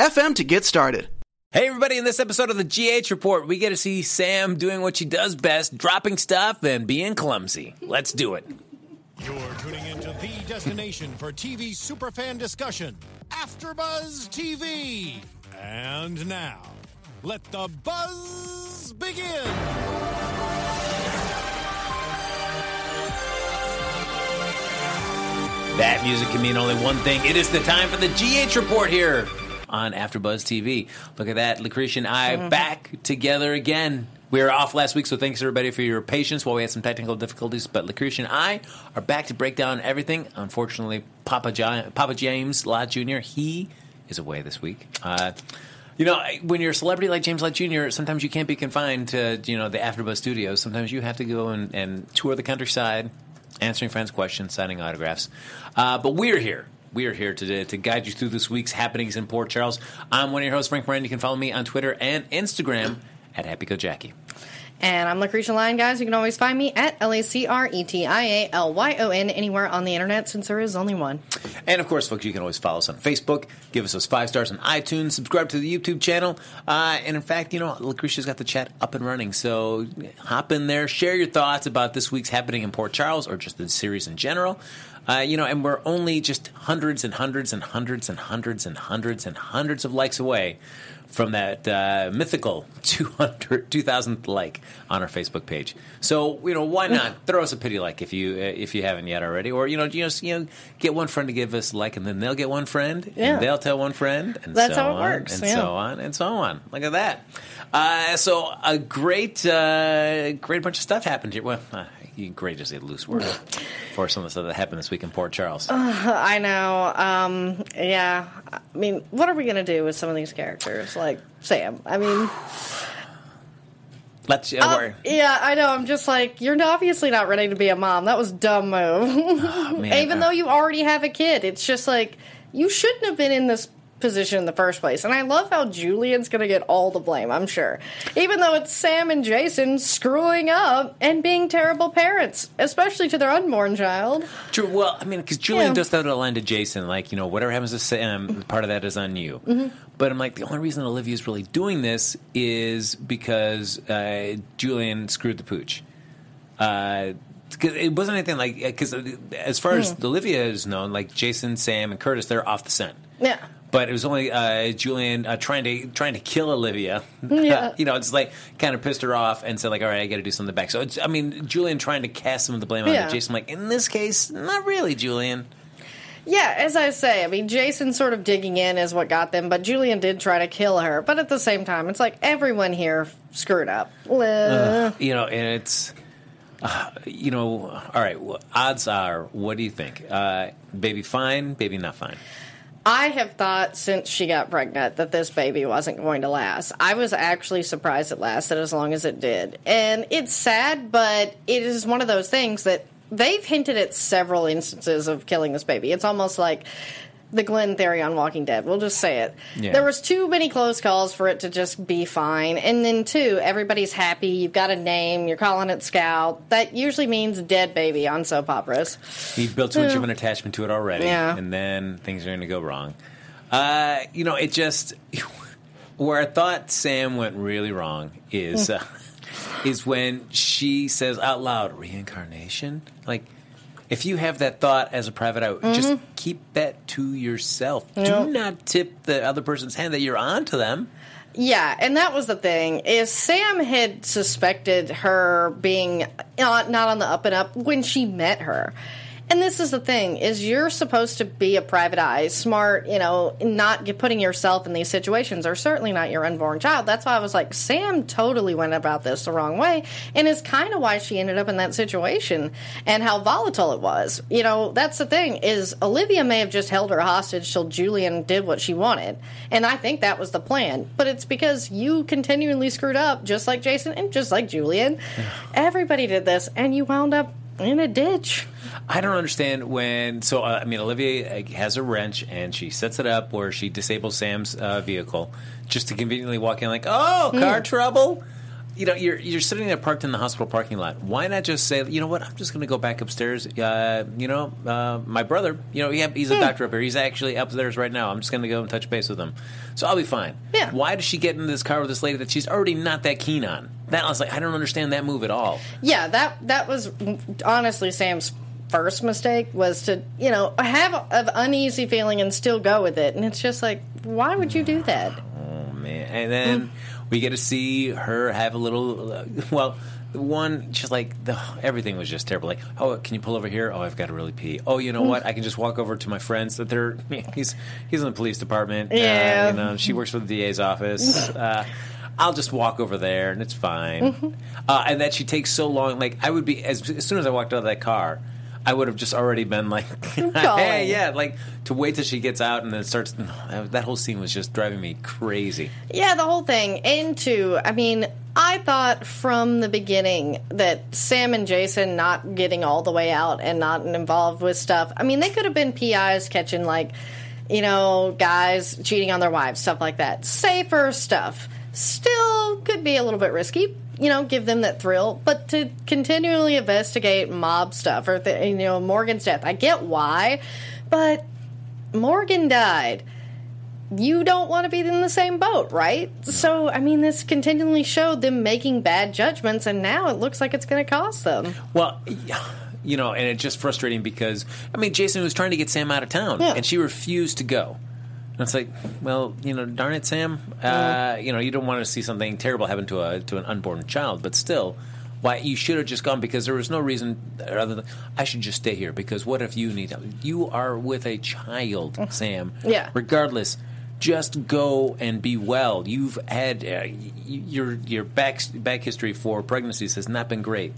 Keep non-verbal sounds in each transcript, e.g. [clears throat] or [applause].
anchor.fm FM to get started. Hey, everybody, in this episode of the GH Report, we get to see Sam doing what she does best dropping stuff and being clumsy. Let's do it. You're tuning into the destination for TV superfan discussion, AfterBuzz TV. And now, let the buzz begin. That music can mean only one thing. It is the time for the GH Report here on AfterBuzz TV. Look at that, Lacretia and I Mm-hmm. back together again. We were off last week, so thanks everybody for your patience while we had some technical difficulties. But Lacretia and I are back to break down everything. Unfortunately, Papa, Gi- Papa James Lott Jr. he is away this week. Uh, you know, when you're a celebrity like James Lott Jr., sometimes you can't be confined to you know the AfterBuzz studios. Sometimes you have to go and, and tour the countryside, answering fans' questions, signing autographs. Uh, but we're here. We are here today to guide you through this week's happenings in Port Charles. I'm one of your hosts, Frank Moran. You can follow me on Twitter and Instagram at HappyCoJackie. And I'm Lacretia Lyon, guys. You can always find me at L A C R E T I A L Y O N anywhere on the internet since there is only one. And of course, folks, you can always follow us on Facebook, give us those five stars on iTunes, subscribe to the YouTube channel. Uh, and in fact, you know, Lacretia's got the chat up and running. So hop in there, share your thoughts about this week's happening in Port Charles or just the series in general. Uh, you know, and we're only just hundreds and hundreds and hundreds and hundreds and hundreds and hundreds of likes away from that uh, mythical [laughs] 200, 2000th like on our Facebook page. So you know, why not [laughs] throw us a pity like if you uh, if you haven't yet already, or you know, you just you know, get one friend to give us a like, and then they'll get one friend, Yeah. and they'll tell one friend, and That's so how it on, works, and yeah. so on, and so on. Look at that. Uh, so a great, uh, great bunch of stuff happened here. Well, uh, great is a loose word for some of the stuff that happened this week in Port Charles. I know. Um, yeah. I mean, what are we going to do with some of these characters? Like Sam. I mean, [sighs] Let's. Uh, uh, worry. yeah, I know. I'm just like, you're obviously not ready to be a mom. That was a dumb move. man, [laughs] Even uh, though you already have a kid, it's just like, you shouldn't have been in this position in the first place. And I love how Julian's going to get all the blame, I'm sure. Even though it's Sam and Jason screwing up and being terrible parents, especially to their unborn child. True. Well, I mean, because Julian Yeah. does that line to Jason, like, you know, whatever happens to Sam, part of that is on you. Mm-hmm. But I'm like, the only reason Olivia's really doing this is because uh, Julian screwed the pooch. Uh, 'cause it wasn't anything like because as far as Hmm. Olivia is known, like Jason, Sam, and Curtis, they're off the scent. Yeah. But it was only uh, Julian uh, trying to trying to kill Olivia. [laughs] Yeah. you know, it's like kind of pissed her off and said like, "All right, I got to do something back." So it's, I mean, Julian trying to cast some of the blame on Jason. Like in this case, not really, Julian. Yeah, as I say, I mean, Jason sort of digging in is what got them, but Julian did try to kill her. But at the same time, it's like everyone here screwed up. Uh, You know, and it's. Uh, you know, all right. Well, odds are, what do you think? Uh, baby fine, baby not fine. I have thought since she got pregnant that this baby wasn't going to last. I was actually surprised it lasted as long as it did. And it's sad, but it is one of those things that they've hinted at several instances of killing this baby. It's almost like the Glenn theory on Walking Dead. We'll just say it. Yeah. There was too many close calls for it to just be fine. And then two, everybody's happy. You've got a name. You're calling it Scout. That usually means dead baby on soap operas. You've built too much of an attachment to it already, Yeah. and then things are going to go wrong. Uh, you know, it just [laughs] where I thought Sam went really wrong is uh, [laughs] is when she says out loud reincarnation. Like, if you have that thought as a private eye, just mm-hmm. keep that to yourself. Do not tip the other person's hand that you're on to them. Yeah, and that was the thing is Sam had suspected her being not, not on the up and up when she met her. And this is the thing: is you're supposed to be a private eye, smart, you know, not get- putting yourself in these situations, or certainly not your unborn child. That's why I was like, Sam totally went about this the wrong way, and is kind of why she ended up in that situation and how volatile it was. You know, that's the thing: is Olivia may have just held her hostage till Julian did what she wanted, and I think that was the plan. But it's because you continually screwed up, just like Jason and just like Julian. Everybody did this, and you wound up in a ditch. I don't understand when. So, uh, I mean, Olivia has a wrench and she sets it up where she disables Sam's uh, vehicle just to conveniently walk in, like, oh, car trouble. You know, you're you're sitting there parked in the hospital parking lot. Why not just say, you know what? I'm just going to go back upstairs. Uh, you know, uh, my brother. You know, he, he's a doctor up here. He's actually upstairs right now. I'm just going to go and touch base with him, so I'll be fine. Yeah. Why does she get in this car with this lady that she's already not that keen on? That I was like, I don't understand that move at all. Yeah, that that was honestly Sam's first mistake was to you know have an uneasy feeling and still go with it, and it's just like, why would you do that? Oh man! And then we get to see her have a little. Uh, [laughs] well, one just like the everything was just terrible. Like, oh, can you pull over here? Oh, I've got to really pee. Oh, you know what? I can just walk over to my friends. That they're [laughs] he's he's in the police department. Yeah. uh, you know, she works for the DA's office. Uh, I'll just walk over there and it's fine. Uh, and that she takes so long. Like I would be as, as soon as I walked out of that car. I would have just already been like, [laughs] [laughs] "Hey, yeah!" Like to wait till she gets out and then starts. [sighs] That whole scene was just driving me crazy. Yeah, the whole thing. Into, I mean, I thought from the beginning that Sam and Jason not getting all the way out and not involved with stuff. I mean, they could have been PIs catching like, you know, guys cheating on their wives, stuff like that. Safer stuff. Still could be a little bit risky. You know, give them that thrill, but to continually investigate mob stuff or the, you know Morgan's death, I get why, but Morgan died you don't want to be in the same boat, right? So, I mean, this continually showed them making bad judgments, and now it looks like it's going to cost them. Well, you know, and it's just frustrating because I mean, Jason was trying to get Sam out of town, Yeah. and she refused to go. And it's like, well, you know, darn it, Sam. Uh, you know, you don't want to see something terrible happen to a to an unborn child, but still. Why you should have just gone because there was no reason other than I should just stay here because what if you need help? You are with a child, Sam. Yeah. Regardless, just go and be well. You've had uh, y- your your back back history for pregnancies has not been great.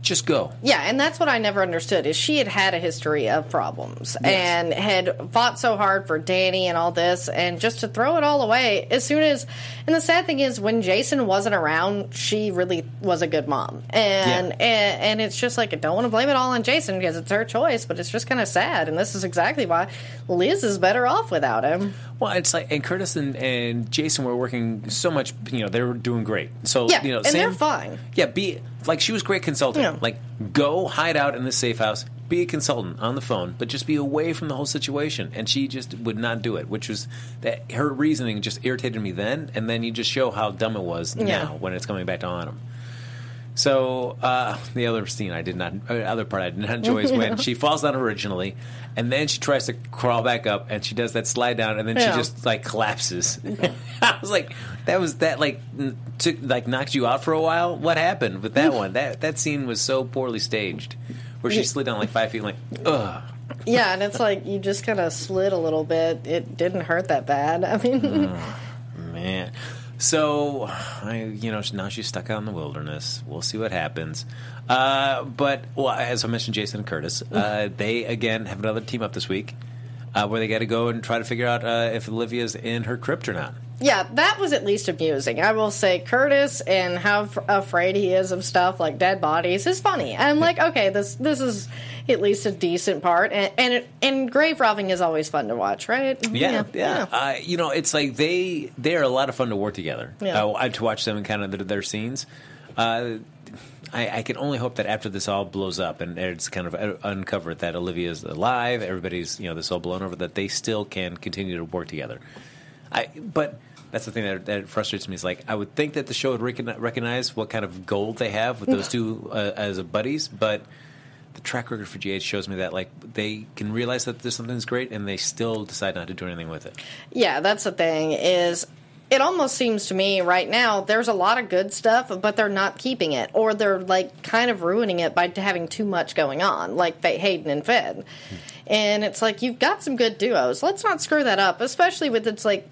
Just go. Yeah, and that's what I never understood is she had had a history of problems and had fought so hard for Danny and all this, and just to throw it all away as soon as. And the sad thing is, when Jason wasn't around, she really was a good mom, and Yeah. and, and it's just like I don't want to blame it all on Jason because it's her choice, but it's just kind of sad, and this is exactly why Liz is better off without him. Well, it's like and Curtis and, and Jason were working so much. You know, they were doing great. So Yeah, you know, and Sam- they're fine. Yeah, be like she was great consultant. Yeah. Like go hide out in this safe house, be a consultant on the phone, but just be away from the whole situation. And she just would not do it, which was that her reasoning just irritated me then. And then you just show how dumb it was Yeah. now when it's coming back to haunt him. So uh, the other scene I did not, uh, other part I did not [laughs] enjoy is when she falls down originally, and then she tries to crawl back up, and she does that slide down, and then Yeah. she just like collapses. [laughs] I was like, that was that like n- took like knocked you out for a while. What happened with that one? That that scene was so poorly staged, where she slid down like five feet, like ugh. Yeah, and it's like you just kind of slid a little bit. It didn't hurt that bad. I mean, [laughs] Man. So, [sighs] I, you know, now she's stuck out in the wilderness. We'll see what happens. Uh, but, well, as I mentioned, Jason and Curtis, uh, they again have another team up this week uh, where they got to go and try to figure out uh, if Olivia's in her crypt or not. Yeah, that was at least amusing. I will say Curtis and how f- afraid he is of stuff like dead bodies is funny. I'm like, okay, this this is at least a decent part, and and, it, and grave robbing is always fun to watch, right? Yeah, yeah. Uh, you know, it's like they they are a lot of fun to work together. Yeah. Uh, I- to watch them and kind of their, their scenes. Uh, I, I can only hope that after this all blows up and it's kind of uh, uncovered that Olivia's alive, everybody's you know this all blown over, that they still can continue to work together. I but. That's the thing that, that frustrates me. Is like I would think that the show would recogni- recognize what kind of gold they have with those two uh, as buddies, but the track record for GH shows me that like they can realize that there's something's great and they still decide not to do anything with it. Yeah, that's the thing is it almost seems to me right now there's a lot of good stuff, but they're not keeping it, or they're like kind of ruining it by having too much going on, like Hayden and Finn. And it's like you've got some good duos. Let's not screw that up, especially with it's like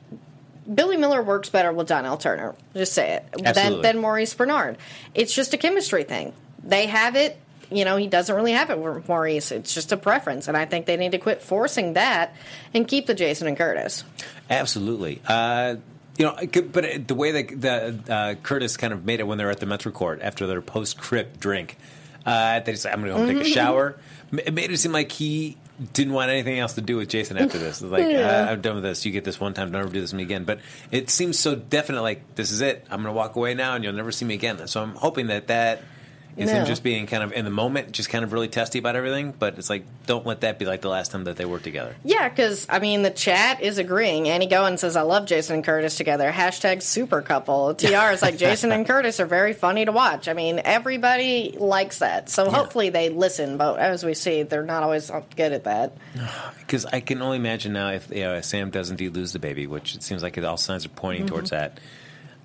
Billy Miller works better with Donnell Turner. Just say it than, Absolutely. than Maurice Benard. It's just a chemistry thing. They have it. You know, he doesn't really have it with Maurice. It's just a preference, and I think they need to quit forcing that and keep the Jason and Curtis. Absolutely. Uh, you know, but the way that the, uh, Curtis kind of made it when they were at the Metro Court after their post crip drink, uh, they just I'm going to go and take a shower. It made it seem like he didn't want anything else to do with Jason after this. Like Yeah. uh, I'm done with this. You get this one time, don't ever do this to me again. But it seems so definite. Like this is it. I'm going to walk away now, and you'll never see me again. So I'm hoping that that. Is him just being kind of in the moment, just kind of really testy about everything, but it's like don't let that be like the last time that they work together. Yeah, because I mean, the chat is agreeing. Annie Goen says, "I love Jason and Curtis together." Hashtag super couple. [laughs] Tr is like Jason and Curtis are very funny to watch. I mean, everybody likes that. So hopefully they listen. But as we see, they're not always good at that. [sighs] Because I can only imagine now if you know, Sam does indeed lose the baby, which it seems like all signs are pointing Mm-hmm. towards that.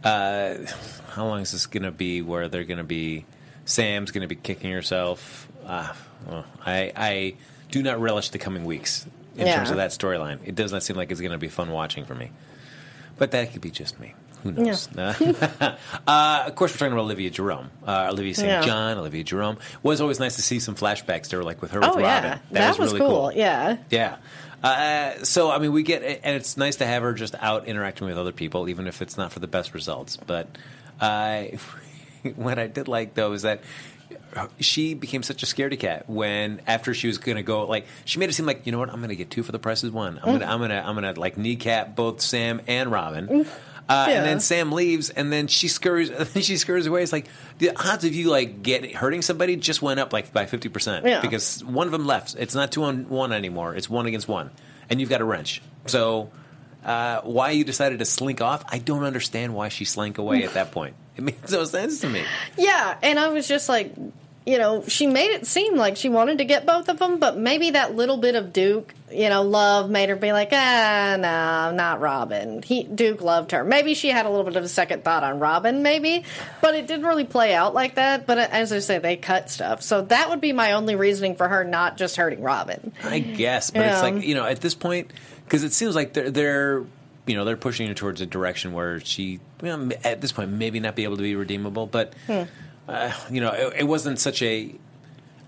Uh, [sighs] how long is this going to be? Where they're going to be? Sam's going to be kicking herself. Uh, well, I I do not relish the coming weeks in Yeah. terms of that storyline. It does not seem like it's going to be fun watching for me. But that could be just me. Who knows? [laughs] uh, of course, we're talking about Olivia Jerome, uh, Olivia St. Yeah. John, Olivia Jerome. was always nice to see some flashbacks to her, like with her with Oh Robin. yeah, that, was, really cool. Yeah, yeah. Uh, so I mean, we get, and it's nice to have her just out interacting with other people, even if it's not for the best results. But uh, [laughs] what I did like though is that she became such a scaredy cat when after she was going to go, like she made it seem like you know what, I'm going to get two for the price of one. I'm gonna, I'm gonna, I'm gonna like kneecap both Sam and Robin. Uh, Yeah. And then Sam leaves, and then she scurries. [laughs] she scurries away. It's like the odds of you like get hurting somebody just went up like by fifty percent Yeah. because one of them left. It's not two on one anymore. It's one against one, and you've got a wrench. So, uh, why you decided to slink off? I don't understand why she slank away at that point. [laughs] It makes no sense to me. yeah. And I was just like, you know, she made it seem like she wanted to get both of them, but maybe that little bit of Duke, you know, love made her be like, ah, no, not Robin. He Duke loved her. Maybe she had a little bit of a second thought on Robin, maybe, but it didn't really play out like that. But as I say, they cut stuff, so that would be my only reasoning for her not just hurting Robin. I guess, but it's like you know, at this point, because it seems like they're they're you know they're pushing her towards a direction where she, you know, at this point, maybe not be able to be redeemable, but uh, you know, it, it wasn't such a.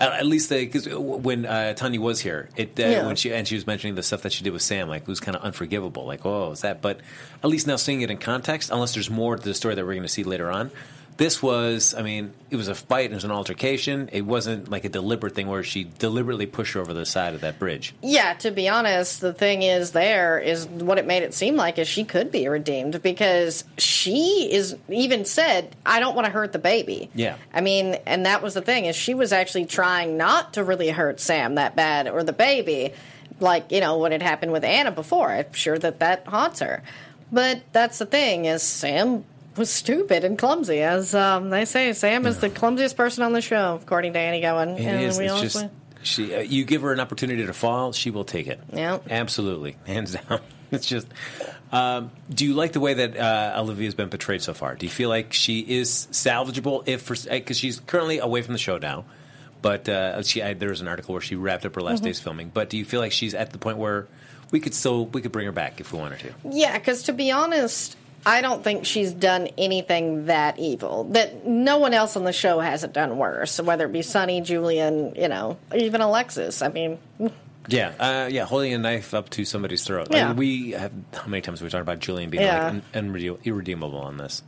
At at least because when uh, Tonja was here, it uh, Yeah. when she and she was mentioning the stuff that she did with Sam, like it was kind of unforgivable. Like, oh, is that? But at least now seeing it in context, unless there's more to the story that we're going to see later on, this was. I mean, it was a fight. It was an altercation. It wasn't like a deliberate thing where she deliberately pushed her over the side of that bridge. Yeah, to be honest, the thing is, there is what it made it seem like is she could be redeemed because she is even said, "I don't want to hurt the baby." Yeah. I mean, and that was the thing is she was actually trying not to really hurt Sam that bad or the baby, like you know what had happened with Anna before. I'm sure that that haunts her, but that's the thing is Sam was stupid and clumsy, as um, they say. Sam is the clumsiest person on the show, according to Annie Gowen. It and is. we It's just she. Uh, you give her an opportunity to fall, she will take it. Yeah. absolutely, [laughs] hands down. It's just. Um, do you like the way that uh, Olivia's been portrayed so far? Do you feel like she is salvageable if because she's currently away from the show now? But uh, she, I, there was an article where she wrapped up her last Mm-hmm. day's filming. But do you feel like she's at the point where we could still we could bring her back if we wanted to? Yeah, because to be honest, I don't think she's done anything that evil. That no one else on the show hasn't done worse, whether it be Sonny, Julian, you know, even Alexis. I mean, Yeah, uh, yeah, holding a knife up to somebody's throat. Yeah. Like, we have how many times have we talked about Julian being Yeah. like un- unrede- irredeemable on this?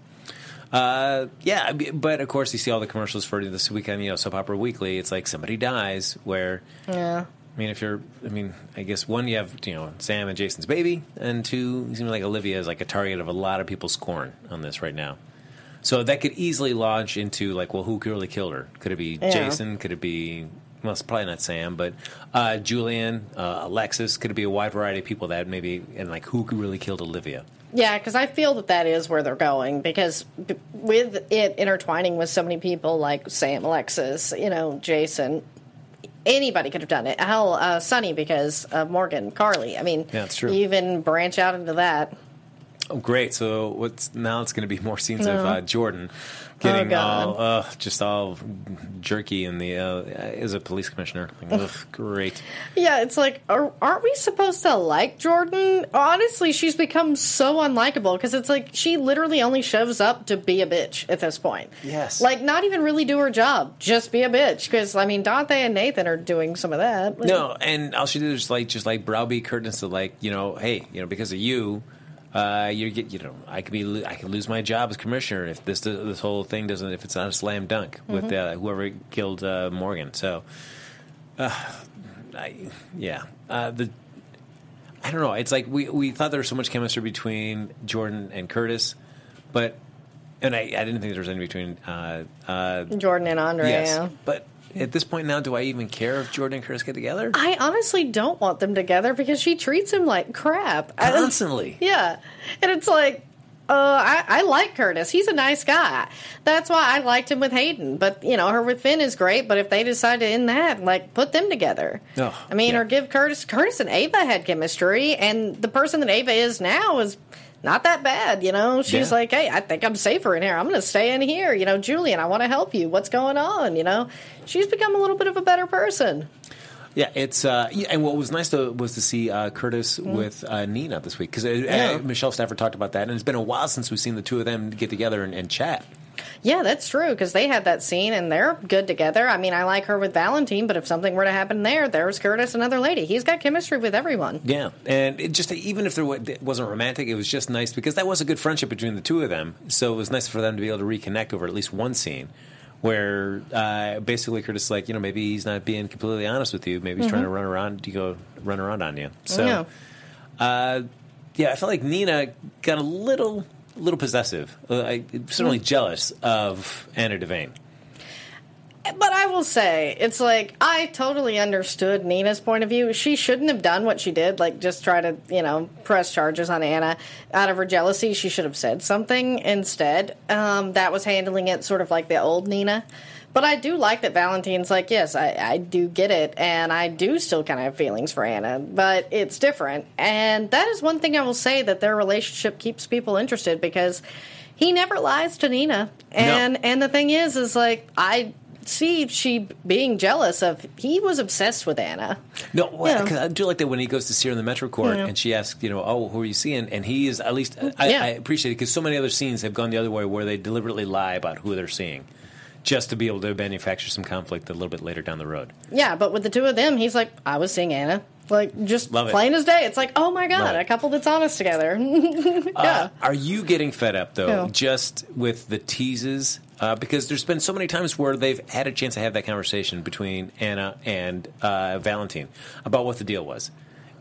Uh, yeah, but of course you see all the commercials for this weekend. You know, soap opera weekly. It's like somebody dies. Where yeah. I mean, if you're, I mean, I guess one you have you know Sam and Jason's baby, and two you seem like Olivia is like a target of a lot of people's scorn on this right now. So that could easily launch into like, well, who really killed her? Could it be Yeah. Jason? Could it be well, it's probably not Sam, but uh, Julian, uh, Alexis? Could it be a wide variety of people that maybe and like who really killed Olivia? Yeah, because I feel that that is where they're going. Because b- with it intertwining with so many people like Sam, Alexis, you know, Jason, anybody could have done it. Hell, uh, Sonny because of Morgan, Carly. I mean, Yeah, it's true. you even branch out into that. Oh, great! So what's now? It's going to be more scenes of uh, Jordan getting Oh, all uh, just all jerky in the uh, as a police commissioner. Like, ugh, great. Yeah, it's like, are, aren't we supposed to like Jordan? Honestly, she's become so unlikable because it's like she literally only shows up to be a bitch at this point. Yes. Like, not even really do her job, just be a bitch. Because, I mean, Dante and Nathan are doing some of that. No, and all she did is like just like browbeat Curtis to like you know, hey, you know, because of you, uh, you get you know, I could be I could lose my job as commissioner if this this whole thing doesn't if it's not a slam dunk with uh, whoever killed uh, Morgan. So, uh, I, yeah, uh, the. I don't know. It's like we, we thought there was so much chemistry between Jordan and Curtis, but and I, I didn't think there was any between uh, uh, Jordan and Andre. yes. But at this point now, do I even care if Jordan and Curtis get together? I honestly don't want them together because she treats him like crap. I- Constantly. Yeah. And it's like, uh, I, I like Curtis. He's a nice guy. That's why I liked him with Hayden. But, you know, her with Finn is great. But if they decide to end that, like, put them together. Oh, I mean, yeah. or give Curtis. Curtis and Ava had chemistry. And the person that Ava is now is not that bad. You know, she's Yeah. like, hey, I think I'm safer in here. I'm going to stay in here. You know, Julian, I want to help you. What's going on? You know, she's become a little bit of a better person. Yeah, it's uh, yeah, and what was nice though was to see uh, Curtis Mm-hmm. with uh, Nina this week because uh, Michelle Stafford talked about that, and it's been a while since we've seen the two of them get together and, and chat. Yeah, that's true because they had that scene and they're good together. I mean, I like her with Valentine, but if something were to happen there, there's Curtis, another lady. He's got chemistry with everyone. Yeah, and it just even if there it wasn't romantic, it was just nice because that was a good friendship between the two of them. So it was nice for them to be able to reconnect over at least one scene. Where uh, basically Curtis is like, you know, maybe he's not being completely honest with you. Maybe he's trying to run around, you go run around on you. So, Yeah. uh, yeah, I felt like Nina got a little, little possessive. Uh, I, certainly jealous of Anna Devane. But I will say, it's like I totally understood Nina's point of view. She shouldn't have done what she did, like just try to, you know, press charges on Anna out of her jealousy. She should have said something instead. Um, that was handling it sort of like the old Nina. But I do like that Valentine's like, yes, I, I do get it, and I do still kind of have feelings for Anna, but it's different. And that is one thing I will say that their relationship keeps people interested because he never lies to Nina. And and the thing is, is like I see she being jealous of he was obsessed with Anna. No, well, I do like that when he goes to see her in the Metro Court Yeah. and she asks, you know, oh, who are you seeing? And he is at least, I, Yeah. I appreciate it because so many other scenes have gone the other way where they deliberately lie about who they're seeing just to be able to manufacture some conflict a little bit later down the road. Yeah, but with the two of them, he's like, I was seeing Anna. Like just Love it. plain as day. It's like, oh my god, a couple that's honest together. [laughs] yeah. Uh, are you getting fed up though, Yeah. just with the teases? Uh, because there's been so many times where they've had a chance to have that conversation between Anna and uh, Valentine about what the deal was,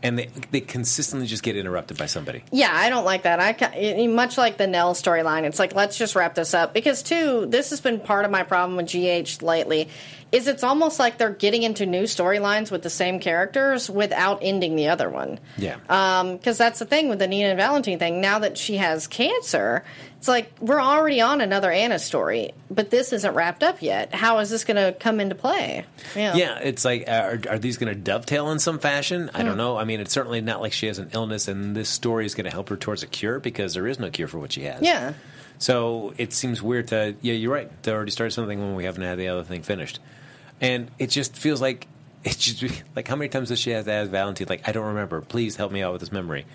and they they consistently just get interrupted by somebody. Yeah, I don't like that. I much like the Nelle storyline. It's like let's just wrap this up because too. This has been part of my problem with GH lately. Is it's almost like they're getting into new storylines with the same characters without ending the other one. Yeah. Um, because that's the thing with the Nina and Valentine thing. Now that she has cancer, it's like we're already on another Anna story, but this isn't wrapped up yet. How is this going to come into play? Yeah. Yeah, it's like, are, are these going to dovetail in some fashion? I don't hmm. know. I mean, it's certainly not like she has an illness, and this story is going to help her towards a cure because there is no cure for what she has. Yeah. So it seems weird to. Yeah, you're right. They already started something when we haven't had the other thing finished, and it just feels like [laughs] it's just like how many times does she have to ask Valentine? Like, I don't remember. Please help me out with this memory.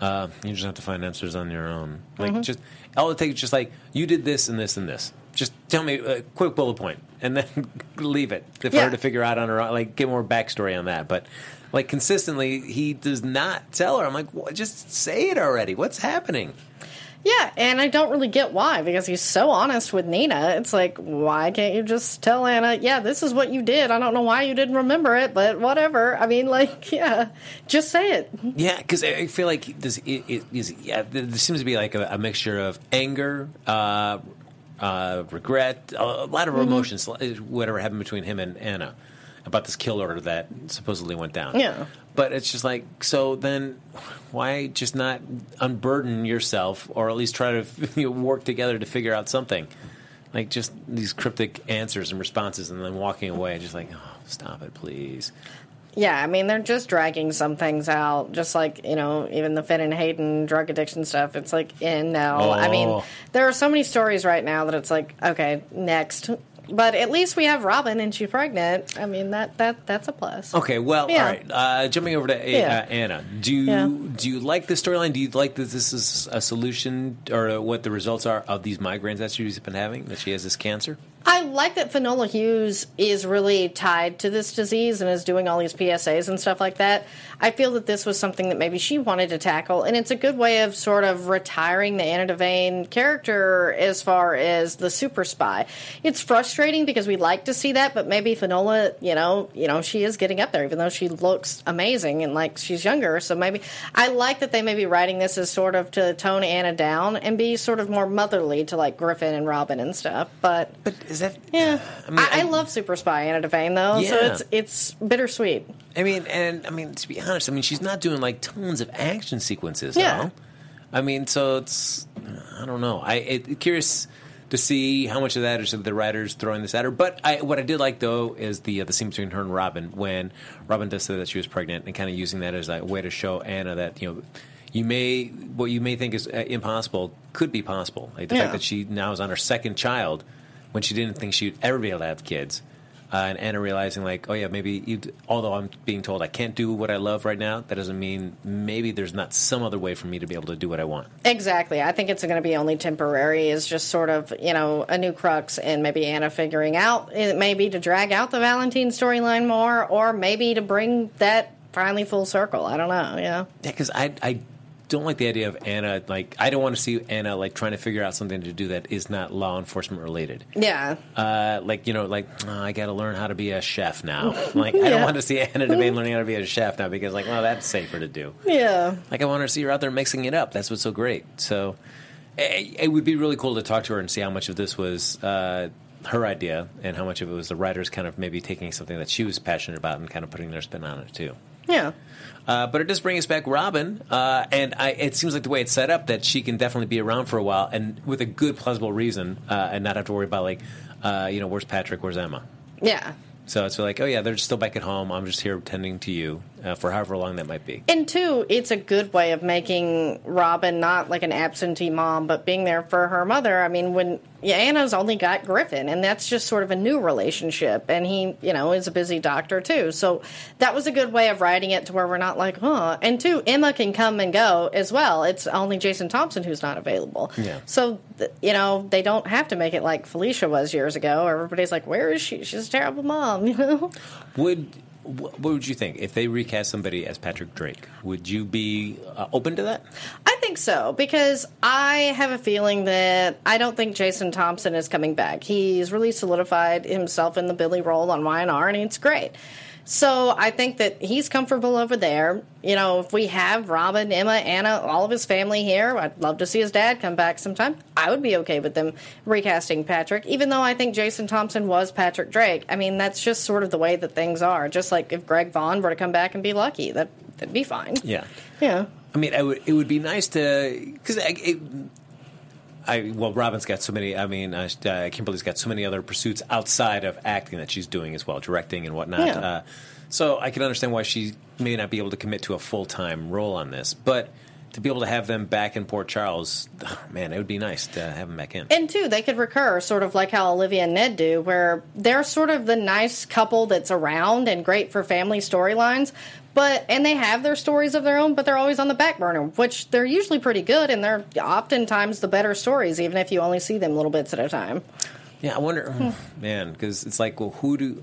Uh, you just have to find answers on your own. Like, just all it takes is just like you did this and this and this. Just tell me a quick bullet point, and then [laughs] leave it for Yeah. her to figure out on her own. Like, get more backstory on that. But like consistently, he does not tell her. I'm like, what? just say it already. What's happening? Yeah, and I don't really get why because he's so honest with Nina. It's like, why can't you just tell Anna, yeah, this is what you did. I don't know why you didn't remember it, but whatever. I mean, [laughs] like, yeah, just say it. Yeah, because I feel like this it, it is. Yeah, there seems to be like a, a mixture of anger, uh, uh, regret, a, a lot of Mm-hmm. emotions. Whatever happened between him and Anna about this kill order that supposedly went down. Yeah. But it's just like so. Then why just not unburden yourself, or at least try to [laughs] you know, work together to figure out something? Like just these cryptic answers and responses, and then walking away, just like, oh, stop it, please. Yeah, I mean they're just dragging some things out, just like you know even the Finn and Hayden drug addiction stuff. It's like eh, in now. I mean Oh. there are so many stories right now that it's like okay next, but at least we have Robin and she's pregnant. I mean that that that's a plus. Okay, well, Yeah. all right. Uh, jumping over to A- Yeah. uh, Anna, do you Yeah. do you like the storyline? Do you like that this is a solution or what the results are of these migraines that she's been having? That she has this cancer. I like that Finola Hughes is really tied to this disease and is doing all these PSAs and stuff like that. I feel that this was something that maybe she wanted to tackle, and it's a good way of sort of retiring the Anna Devane character as far as the super spy. It's frustrating because we like to see that, but maybe Finola, you know, you know, she is getting up there, even though she looks amazing and like she's younger. So maybe I like that they may be writing this as sort of to tone Anna down and be sort of more motherly to like Griffin and Robin and stuff. But But is that? yeah, I mean, I, I I- love Super Spy Anna Devane though, so it's it's bittersweet. I mean, and I mean to be honest, I mean she's not doing like tons of action sequences. Yeah. at all. I mean, so it's I don't know. I it, curious to see how much of that is the writers throwing this at her. But I, what I did like though is the uh, the scene between her and Robin when Robin does say that she was pregnant and kind of using that as a way to show Anna that you know. You may what you may think is uh, impossible could be possible. Like the Yeah. fact that she now is on her second child when she didn't think she'd ever be able to have kids. Uh, and Anna realizing, like, oh yeah, maybe you, although I'm being told I can't do what I love right now, that doesn't mean maybe there's not some other way for me to be able to do what I want. Exactly. I think it's going to be only temporary. Is just sort of you know a new crux, and maybe Anna figuring out it may be to drag out the Valentine storyline more, or maybe to bring that finally full circle. I don't know. Yeah. Yeah, because I I don't like the idea of Anna. Like, I don't want to see Anna like trying to figure out something to do that is not law enforcement related. Yeah. Uh, like you know, like oh, I got to learn how to be a chef now. [laughs] Like I don't want to see Anna Devane [laughs] learning how to be a chef now because like, well, that's safer to do. Yeah. Like I want to see her out there mixing it up. That's what's so great. So it, it would be really cool to talk to her and see how much of this was uh, her idea and how much of it was the writers kind of maybe taking something that she was passionate about and kind of putting their spin on it too. Yeah. Uh, but it does bring us back Robin, uh, and I, it seems like the way it's set up that she can definitely be around for a while and with a good plausible reason uh, and not have to worry about like, uh, you know, where's Patrick, where's Emma. Yeah. So it's like, oh yeah, they're still back at home. I'm just here tending to you uh, for however long that might be. And two, it's a good way of making Robin not like an absentee mom, but being there for her mother. I mean, when yeah, Anna's only got Griffin, and that's just sort of a new relationship, and he, you know, is a busy doctor too. So that was a good way of writing it to where we're not like, huh. And two, Emma can come and go as well. It's only Jason Thompson who's not available. Yeah. So you know, they don't have to make it like Felicia was years ago. Everybody's like, where is she? She's a terrible mom, you [laughs] know. Would what would you think if they recast somebody as Patrick Drake? Would you be uh, open to that? I think so because I have a feeling that I don't think Jason Thompson is coming back. He's really solidified himself in the Billy role on YNR, and it's great. So I think that he's comfortable over there. You know, if we have Robin, Emma, Anna, all of his family here, I'd love to see his dad come back sometime. I would be okay with them recasting Patrick, even though I think Jason Thompson was Patrick Drake. I mean, that's just sort of the way that things are. Just like if Greg Vaughn were to come back and be Lucky, that that'd be fine. Yeah. Yeah. I mean, I would, it would be nice to because I well, Robin's got so many. I mean, uh, Kimberly's got so many other pursuits outside of acting that she's doing as well, directing and whatnot. Yeah. Uh, so I can understand why she may not be able to commit to a full time role on this, but to be able to have them back in Port Charles, [sighs] man, it would be nice to have them back in. And two, they could recur, sort of like how Olivia and Ned do, where they're sort of the nice couple that's around and great for family storylines. But and they have their stories of their own, but they're always on the back burner, which they're usually pretty good, and they're oftentimes the better stories, even if you only see them little bits at a time. Yeah, I wonder, Hmm. [sighs] man, because it's like, well, who do?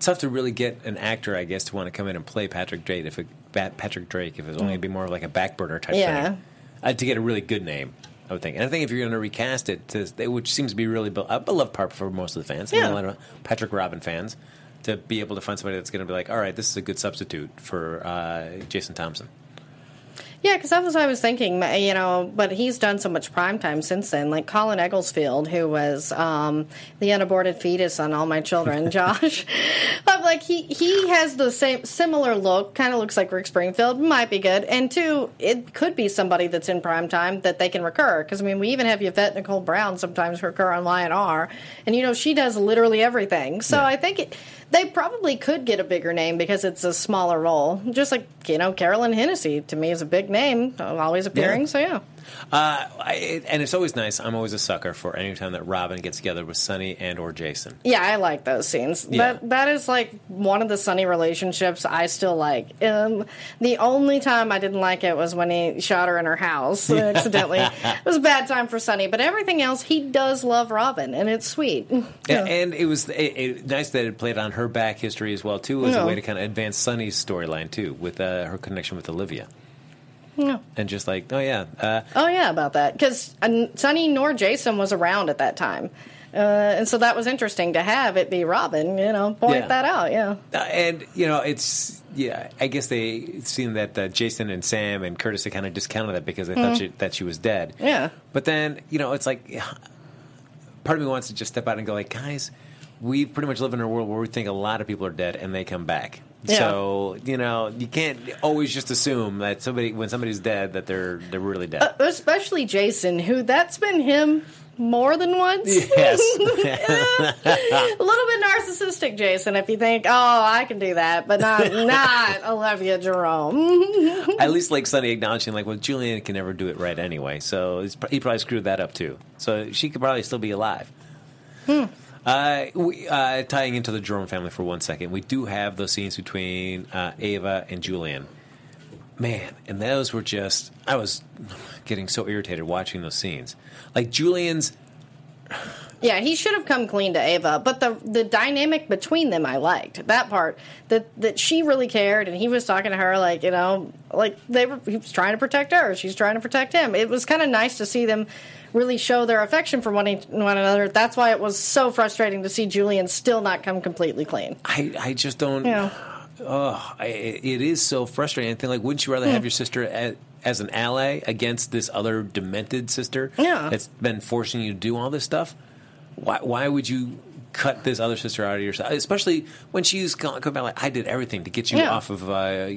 It's tough to really get an actor, I guess, to want to come in and play Patrick Drake. If it, Patrick Drake, if it was only be more of like a back burner type Yeah. thing, uh, to get a really good name, I would think. And I think if you're going to recast it, to, which seems to be really a beloved part for most of the fans, Yeah. a lot of Patrick Robin fans, to be able to find somebody that's going to be like, all right, this is a good substitute for uh, Jason Thompson. Yeah, because that was what I was thinking. You know, but he's done so much primetime since then. Like Colin Egglesfield, who was um, the unaborted fetus on All My Children, [laughs] Josh. but like he he has the same similar look. Kind of looks like Rick Springfield. Might be good. And two, it could be somebody that's in primetime that they can recur. Because I mean, we even have Yvette Nicole Brown sometimes recur on Y&R, and you know she does literally everything. So Yeah. I think it, they probably could get a bigger name because it's a smaller role. Just like you know, Carolyn Hennessy to me is a big name, always appearing. Yeah. So yeah, Uh, I, and it's always nice. I'm always a sucker for any time that Robin gets together with Sonny and or Jason. yeah, I like those scenes. Yeah. That that is like one of the Sonny relationships I still like. Um, the only time I didn't like it was when he shot her in her house [laughs] accidentally. it was a bad time for Sonny, but everything else he does love Robin, and it's sweet. Yeah. And it was it, it, nice that it played on her back history as well too, as Yeah. a way to kind of advance Sonny's storyline too, with uh, her connection with Olivia. And just like, oh yeah, uh, Oh yeah, about that because Sonny nor Jason was around at that time, uh, and so that was interesting to have it be Robin. You know, point Yeah. that out. Yeah, Uh, and you know, it's yeah. I guess they seen that uh, Jason and Sam and Curtis had kind of discounted that because they thought she, that she was dead. Mm-hmm. Yeah. But then you know, it's like [sighs] part of me wants to just step out and go like, guys, we pretty much live in a world where we think a lot of people are dead and they come back. Yeah. So you know, you can't always just assume that somebody when somebody's dead that they're they're really dead. Uh, especially Jason, who that's been him more than once. yes. [laughs] a little bit narcissistic, Jason. If you think, oh, I can do that, but not [laughs] not Olivia Jerome. At least like Sonny acknowledging like, well, Julian can never do it right anyway, so he probably screwed that up too. So she could probably still be alive. Uh, we, uh, tying into the Jerome family for one second, we do have those scenes between uh, Ava and Julian. Man, and those were just, I was getting so irritated watching those scenes. Like Julian's, Yeah, he should have come clean to Ava, but the the dynamic between them I liked. That part that that she really cared and he was talking to her like, you know, like they were he was trying to protect her, she's trying to protect him. It was kind of nice to see them really show their affection for one, one another. That's why it was so frustrating to see Julian still not come completely clean. I, I just don't. Yeah. Oh, I, it is so frustrating. I think like, wouldn't you rather have hmm. your sister as, as an ally against this other demented sister? Yeah. that's been forcing you to do all this stuff. Why? Why would you cut this other sister out of your side? Especially when she's coming back like, I did everything to get you Yeah. off of uh,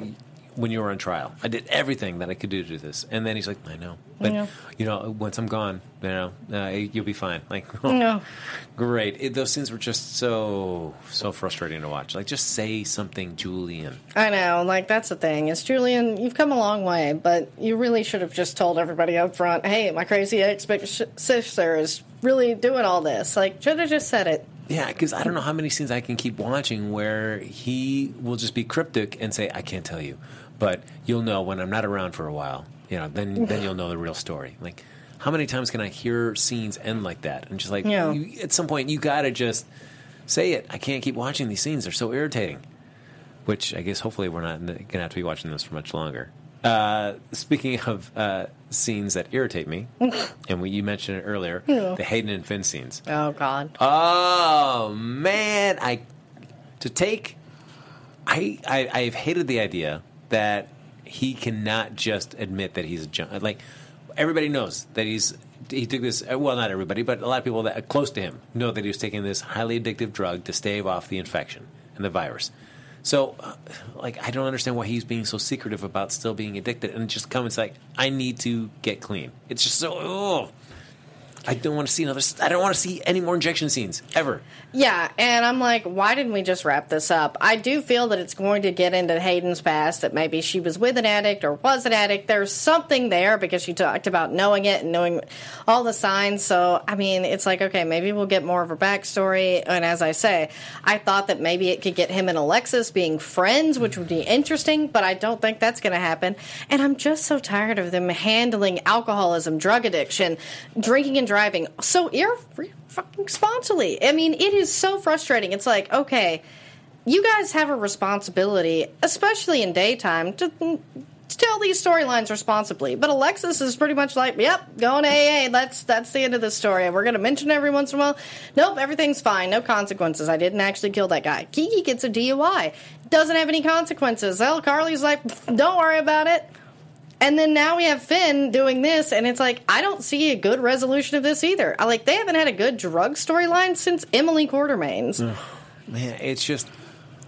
when you were on trial. I did everything that I could do to do this. And then he's like, I know, but Yeah. you know, once I'm gone, you know, uh, you'll be fine. Like, [laughs] Yeah. Great. It, those scenes were just so so frustrating to watch. Like, just say something, Julian. I know, like that's the thing. Is Julian, you've come a long way, but you really should have just told everybody up front, "Hey, my crazy ex sister is really doing all this." Like, should have just said it. Yeah, because I don't know how many scenes I can keep watching where he will just be cryptic and say, "I can't tell you," but you'll know when I'm not around for a while. You know, then then you'll know the real story. Like, how many times can I hear scenes end like that? And just like, Yeah. you, at some point, you gotta just say it. I can't keep watching these scenes; they're so irritating. Which I guess hopefully we're not going to have to be watching this for much longer. Uh, speaking of uh, scenes that irritate me, [laughs] and we, you mentioned it earlier, Yeah. the Hayden and Finn scenes. Oh God. Oh man, I to take. I, I I've hated the idea that he cannot just admit that he's a junk. Like everybody knows that he's he took this. Well, not everybody, but a lot of people that are close to him know that he was taking this highly addictive drug to stave off the infection and the virus. So, uh, like, I don't understand why he's being so secretive about still being addicted and just come and say, like, I need to get clean. It's just so. Oh, I don't want to see another. I don't want to see any more injection scenes ever. Yeah, and I'm like, why didn't we just wrap this up? I do feel that it's going to get into Hayden's past that maybe she was with an addict or was an addict. There's something there because she talked about knowing it and knowing all the signs. So, I mean, it's like, okay, maybe we'll get more of her backstory. And as I say, I thought that maybe it could get him and Alexis being friends, which would be interesting, but I don't think that's going to happen. And I'm just so tired of them handling alcoholism, drug addiction, drinking and driving so ir- fucking. I mean, it is so frustrating. It's like, okay, you guys have a responsibility, especially in daytime, to, to tell these storylines responsibly. But Alexis is pretty much like, "Yep, going to AA. That's that's the end of the story. We're going to mention every once in a while. Nope, everything's fine. No consequences. I didn't actually kill that guy. Kiki gets a DUI. Doesn't have any consequences. Well, Carly's like, don't worry about it." And then now we have Finn doing this, and it's like I don't see a good resolution of this either. I like they haven't had a good drug storyline since Emily Quartermaine's. Man, it's just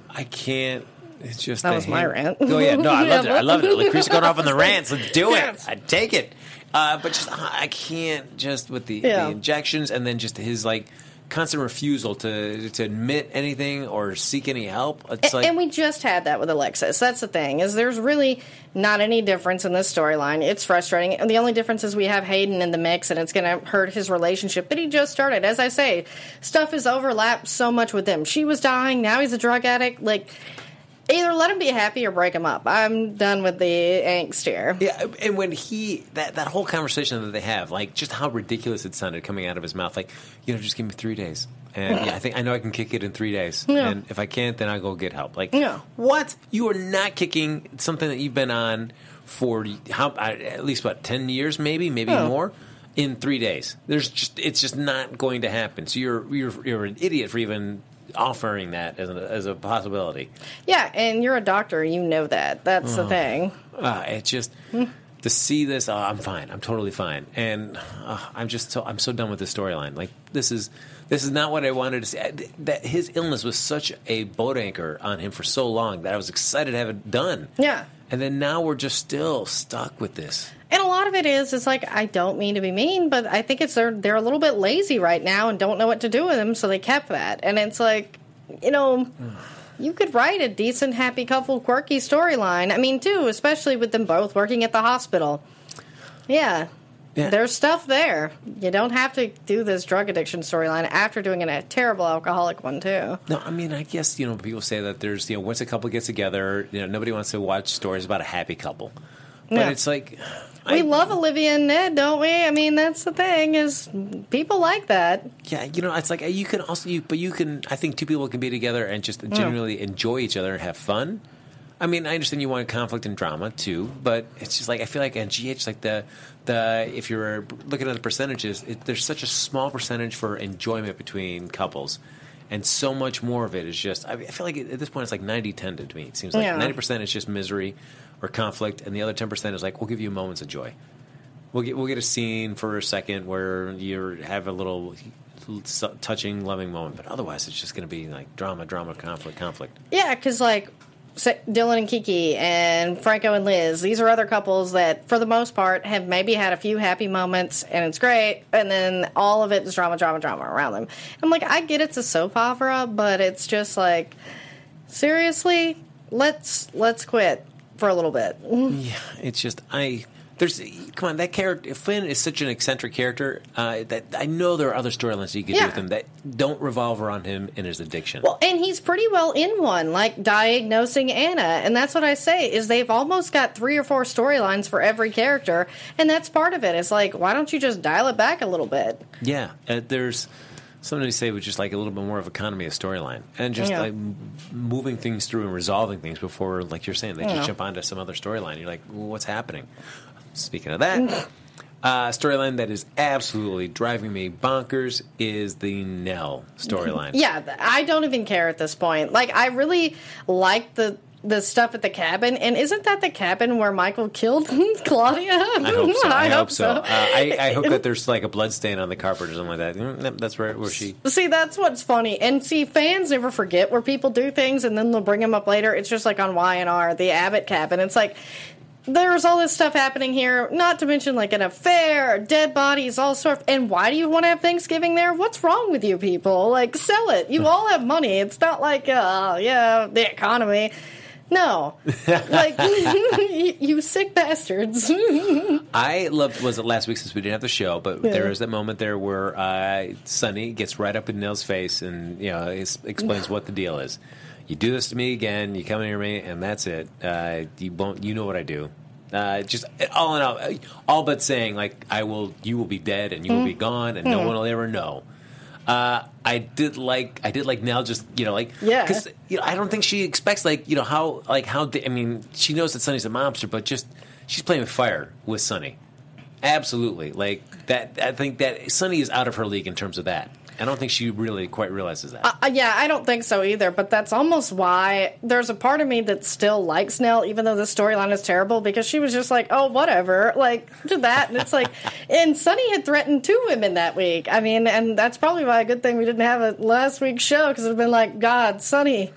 I can't. It's just That was my rant. Oh yeah, no, I [laughs] loved it. I loved it. Chris going off on the [laughs] rants. Let's do Yes. it. I take it. Uh, but just I can't just with the, Yeah. the injections and then just his like constant refusal to to admit anything or seek any help. It's A- like and we just had that with Alexis. That's the thing is there's really not any difference in this storyline. It's frustrating. And the only difference is we have Hayden in the mix, and it's going to hurt his relationship that he just started. As I say, stuff has overlapped so much with him. She was dying. Now he's a drug addict. Like. Either let him be happy or break him up. I'm done with the angst here. Yeah, and when he that that whole conversation that they have, like just how ridiculous it sounded coming out of his mouth, like you know, just give me three days, and yeah, I think I know I can kick it in three days, Yeah. and if I can't, then I'll go get help. Like, Yeah. what? You are not kicking something that you've been on for how at least what ten years, maybe, maybe Yeah. more. In three days, there's just it's just not going to happen. So you're you're you're an idiot for even offering that as a, as a possibility. Yeah, and you're a doctor. You know that. That's the thing. Uh, it just to see this. Oh, I'm fine. I'm totally fine. And uh, I'm just so I'm so done with this storyline. Like this is this is not what I wanted to see. I- That his illness was such a boat anchor on him for so long that I was excited to have it done. Yeah. And then now we're just still stuck with this. And a lot of it is, it's like I don't mean to be mean, but I think it's they're they're a little bit lazy right now and don't know what to do with them, so they kept that. And it's like, you know, [sighs] you could write a decent, happy couple, quirky storyline. I mean, too, especially with them both working at the hospital. Yeah. Yeah. There's stuff there. You don't have to do this drug addiction storyline after doing a terrible alcoholic one too. No, I mean, I guess you know people say that there's you know once a couple gets together, you know nobody wants to watch stories about a happy couple, but Yeah. it's like We I- love Olivia and Ned, don't we? I mean, that's the thing is people like that. Yeah, you know, it's like uh, you can also, you, but you can. I think two people can be together and just genuinely enjoy each other and have fun. I mean, I understand you want conflict and drama too, but it's just like I feel like on GH, like the the if you're looking at the percentages, it, there's such a small percentage for enjoyment between couples, and so much more of it is just. I, I feel like at this point it's like 90-10 to me. It seems like Yeah. ninety percent is just misery or conflict, and the other ten percent is like we'll give you moments of joy. We'll get we'll get a scene for a second where you have a little touching, loving moment, but otherwise it's just going to be like drama, drama, conflict, conflict. Yeah, because like Dillon and Kiki and Franco and Liz, these are other couples that, for the most part, have maybe had a few happy moments and it's great, and then all of it is drama, drama, drama around them. I'm like, I get it's a soap opera, but it's just like, seriously, let's let's quit for a little bit. Yeah, it's just I. There's come on that character Finn is such an eccentric character uh, that I know there are other storylines you could do with him that don't revolve around him and his addiction. Well, and he's pretty well in one, like diagnosing Anna, and that's what I say is they've almost got three or four storylines for every character, and that's part of it. It's like, why don't you just dial it back a little bit? Yeah, uh, there's something to say with just like a little bit more of economy of storyline and just Yeah. like moving things through and resolving things before, like you're saying, they Yeah. just jump onto some other storyline. You're like, well, what's happening? Speaking of that. Uh, storyline that is absolutely driving me bonkers is the Nelle storyline. Yeah, I don't even care at this point. Like, I really like the the stuff at the cabin, and isn't that the cabin where Michael killed [laughs] Claudia? I hope so. [laughs] I, hope so. Uh, I, I hope that [laughs] there's like a blood stain on the carpet or something like that. Mm, That's where, where she. See, that's what's funny. And see, fans never forget where people do things, and then they'll bring them up later. It's just like on Y and R, the Abbott cabin. It's like there's all this stuff happening here, not to mention like an affair, dead bodies, all sort. Of, and why do you want to have Thanksgiving there? What's wrong with you people? Like, sell it. You all have money. It's not like, uh, yeah, the economy. No, [laughs] like you, [laughs] you sick bastards. [laughs] I loved was it last week since we didn't have the show, but there is that moment there where uh, Sonny gets right up in Nelle's face and you know explains what the deal is. You do this to me again, you come near me, and that's it. Uh, you won't. You know what I do. Uh, just all in all, all but saying like I will, you will be dead and you will be gone, and no one will ever know. Uh, I did like I did like Nelle just you know like Yeah. because you know I don't think she expects like you know how like how I mean she knows that Sonny's a mobster but just she's playing with fire with Sonny absolutely like that I think that Sonny is out of her league in terms of that I don't think she really quite realizes that. Uh, yeah, I don't think so either, but that's almost why there's a part of me that still likes Nelle, even though the storyline is terrible, because she was just like, oh, whatever, like, [laughs] do that. And it's like, [laughs] and Sonny had threatened two women that week. I mean, and that's probably why a good thing we didn't have a last week's show, because it would have been like, God, Sonny.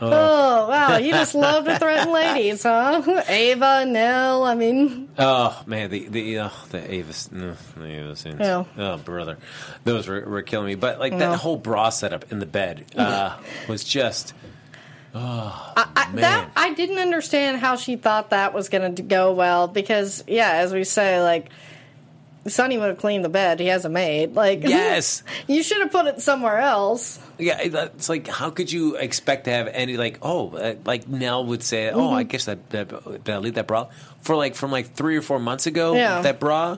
Oh, wow, you just [laughs] love to threaten ladies, huh? Ava, Nelle, I mean, Oh man, the the uh, the Avis, no, the Ava scenes. Yeah. Oh brother, those were, were killing me. But like Yeah. that whole bra setup in the bed uh, [laughs] was just I, Man. that I didn't understand how she thought that was going to go well because yeah, as we say, like Sonny would have cleaned the bed. He has a maid. Like [laughs] Yes. you should have put it somewhere else. yeah. It's like how could you expect to have any like oh uh, like Nelle would say oh Mm-hmm. I guess that, that did I leave that bra for like from like three or four months ago Yeah. that bra.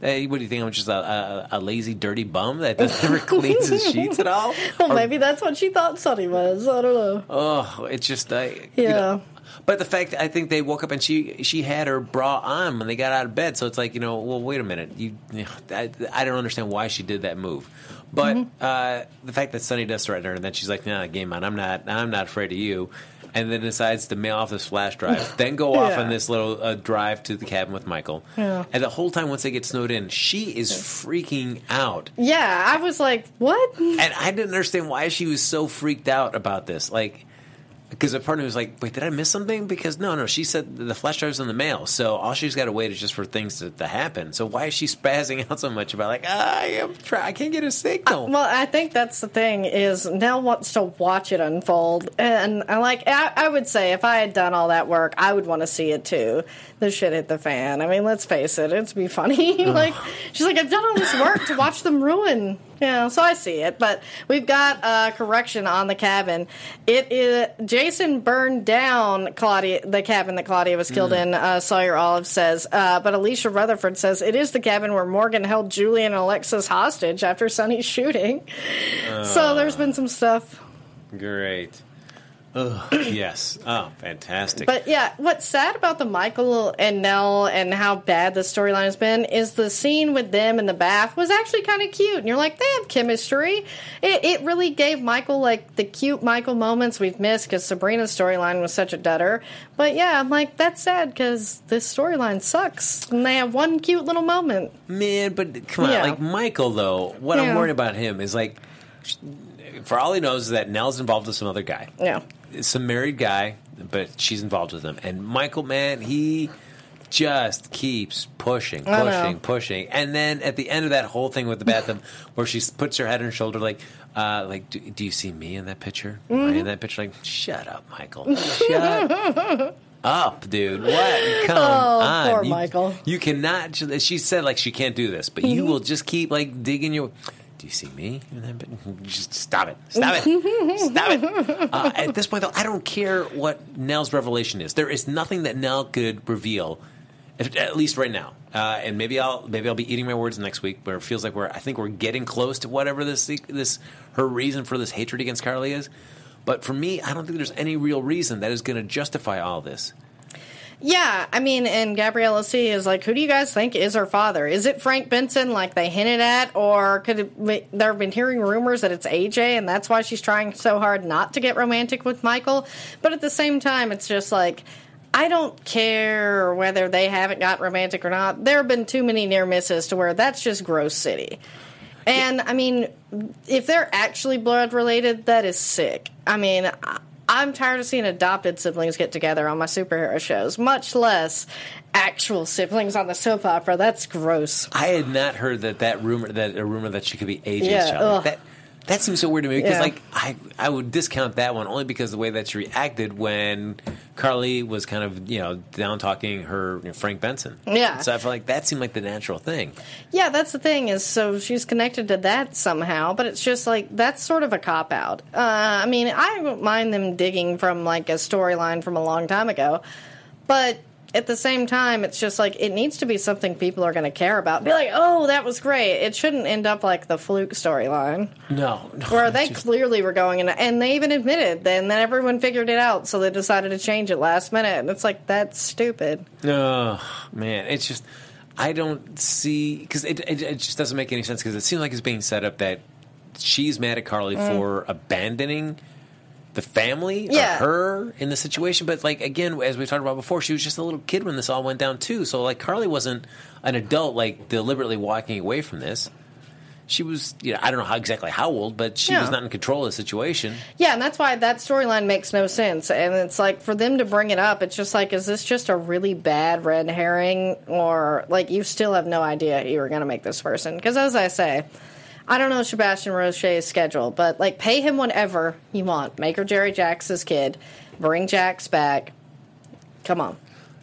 Hey, what do you think? I'm just a, a, a lazy, dirty bum that never cleans his [laughs] sheets at all. Well, Or- maybe that's what she thought Sonny was. I don't know. Oh, it's just I. you Yeah. know. But the fact I think they woke up and she she had her bra on when they got out of bed, so it's like you know, well, wait a minute, you, you [sighs] know, I, I don't understand why she did that move, but Mm-hmm. uh, the fact that Sonny does threaten her and then she's like, "Nah, game on, I'm not, I'm not afraid of you," and then decides to mail off this flash drive, [laughs] then go off Yeah. on this little uh, drive to the cabin with Michael, Yeah. and the whole time once they get snowed in, she is freaking out. Yeah, I was like, what? And I didn't understand why she was so freaked out about this. Like, because a part of me was like, wait, did I miss something? Because no, no, she said the flash drive's in the mail. So all she's got to wait is just for things to, to happen. So why is she spazzing [laughs] out so much about, like, I am try- I can't get a signal? Well, I think that's the thing is Nelle wants to watch it unfold, and I like I, I would say if I had done all that work, I would want to see it too. The shit hit the fan. I mean, let's face it, it'd be funny. [laughs] like she's like, I've done all this work to watch them ruin. Yeah, so I see it, but we've got a correction on the cabin. It is Jason burned down Claudia, the cabin that Claudia was killed in. Uh, Sawyer Olive says, uh, but Alicia Rutherford says it is the cabin where Morgan held Julian and Alexis hostage after Sonny's shooting. so there's been some stuff. Great. Ugh, yes. Oh, fantastic. But yeah, what's sad about the Michael and Nelle and how bad the storyline has been is the scene with them in the bath was actually kind of cute. And you're like, they have chemistry. It, it really gave Michael like the cute Michael moments we've missed because Sabrina's storyline was such a dutter. But yeah, I'm like, that's sad because this storyline sucks. And they have one cute little moment. Man, but come on, Yeah. like Michael though. What Yeah. I'm worried about him is like, for all he knows, is that Nelle's involved with some other guy. Yeah. Some married guy, but she's involved with him. And Michael, man, he just keeps pushing, pushing, pushing. And then at the end of that whole thing with the bathroom, [laughs] where she puts her head on her shoulder, like, uh, like, do, do you see me in that picture? Am I Mm-hmm. in that picture? Like, shut up, Michael. [laughs] Shut up, dude. What? Come on. Oh, poor You- Michael. You cannot. She said like she can't do this, but Mm-hmm. you will just keep like digging your. Do you see me? in that bit? Just stop it! Stop it! Stop it! [laughs] Uh, at this point, though, I don't care what Nelle's revelation is. There is nothing that Nelle could reveal, if, at least right now. Uh, and maybe I'll maybe I'll be eating my words next week, where it feels like we're I think we're getting close to whatever this this her reason for this hatred against Carly is. But for me, I don't think there's any real reason that is going to justify all this. Yeah, I mean, and Gabriella C is like, who do you guys think is her father? Is it Frank Benson, like they hinted at, or could there have been hearing rumors that it's AJ, and that's why she's trying so hard not to get romantic with Michael? But at the same time, it's just like. I don't care whether they haven't got romantic or not. There have been too many near misses to where that's just gross city. And I mean, if they're actually blood related, that is sick. I mean, I'm tired of seeing adopted siblings get together on my superhero shows, much less actual siblings on the soap opera. That's gross. I had not heard that that rumor that a rumor that she could be AJ's Yeah, child. That that seems so weird to me because Yeah. like I I would discount that one only because the way that she reacted when Carly was kind of you know down talking her you know, Frank Benson. Yeah. So I feel like that seemed like the natural thing. Yeah, that's the thing is so she's connected to that somehow, but it's just like that's sort of a cop out. Uh, I mean, I don't mind them digging from like a storyline from a long time ago, but at the same time, it's just like it needs to be something people are going to care about. Be like, oh, that was great. It shouldn't end up like the fluke storyline No, no [laughs] where they just- clearly were going in, and they even admitted. Then then everyone figured it out, so they decided to change it last minute, and it's like that's stupid. Oh man, it's just I don't see because it, it it just doesn't make any sense because it seems like it's being set up that she's mad at Carly mm. for abandoning the family. Yeah. or her in the situation. But like again, as we talked about before, she was just a little kid when this all went down too. So like Carly wasn't an adult like deliberately walking away from this. She was, you know, I don't know how exactly how old, but she Yeah. was not in control of the situation. Yeah, and that's why that storyline makes no sense. And it's like for them to bring it up, it's just like, is this just a really bad red herring, or like you still have no idea you were going to make this person? Because as I say, I don't know Sebastian Roche's schedule, but like pay him whatever you want. Make her Jerry Jax's kid. Bring Jax back. Come on.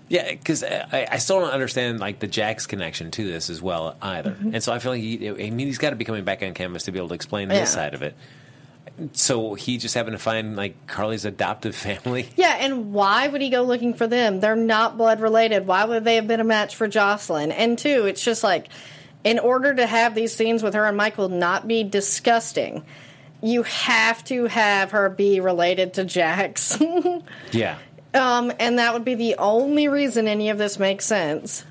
Yeah, because I, I still don't understand like the Jax connection to this as well either, Mm-hmm. and so I feel like he, I mean he's got to be coming back on canvas to be able to explain Yeah. this side of it. So he just happened to find like Carly's adoptive [laughs] family. Yeah, and why would he go looking for them? They're not blood related. Why would they have been a match for Jocelyn? And two, it's just like, in order to have these scenes with her and Michael not be disgusting, you have to have her be related to Jax. [laughs] Yeah, um, and that would be the only reason any of this makes sense.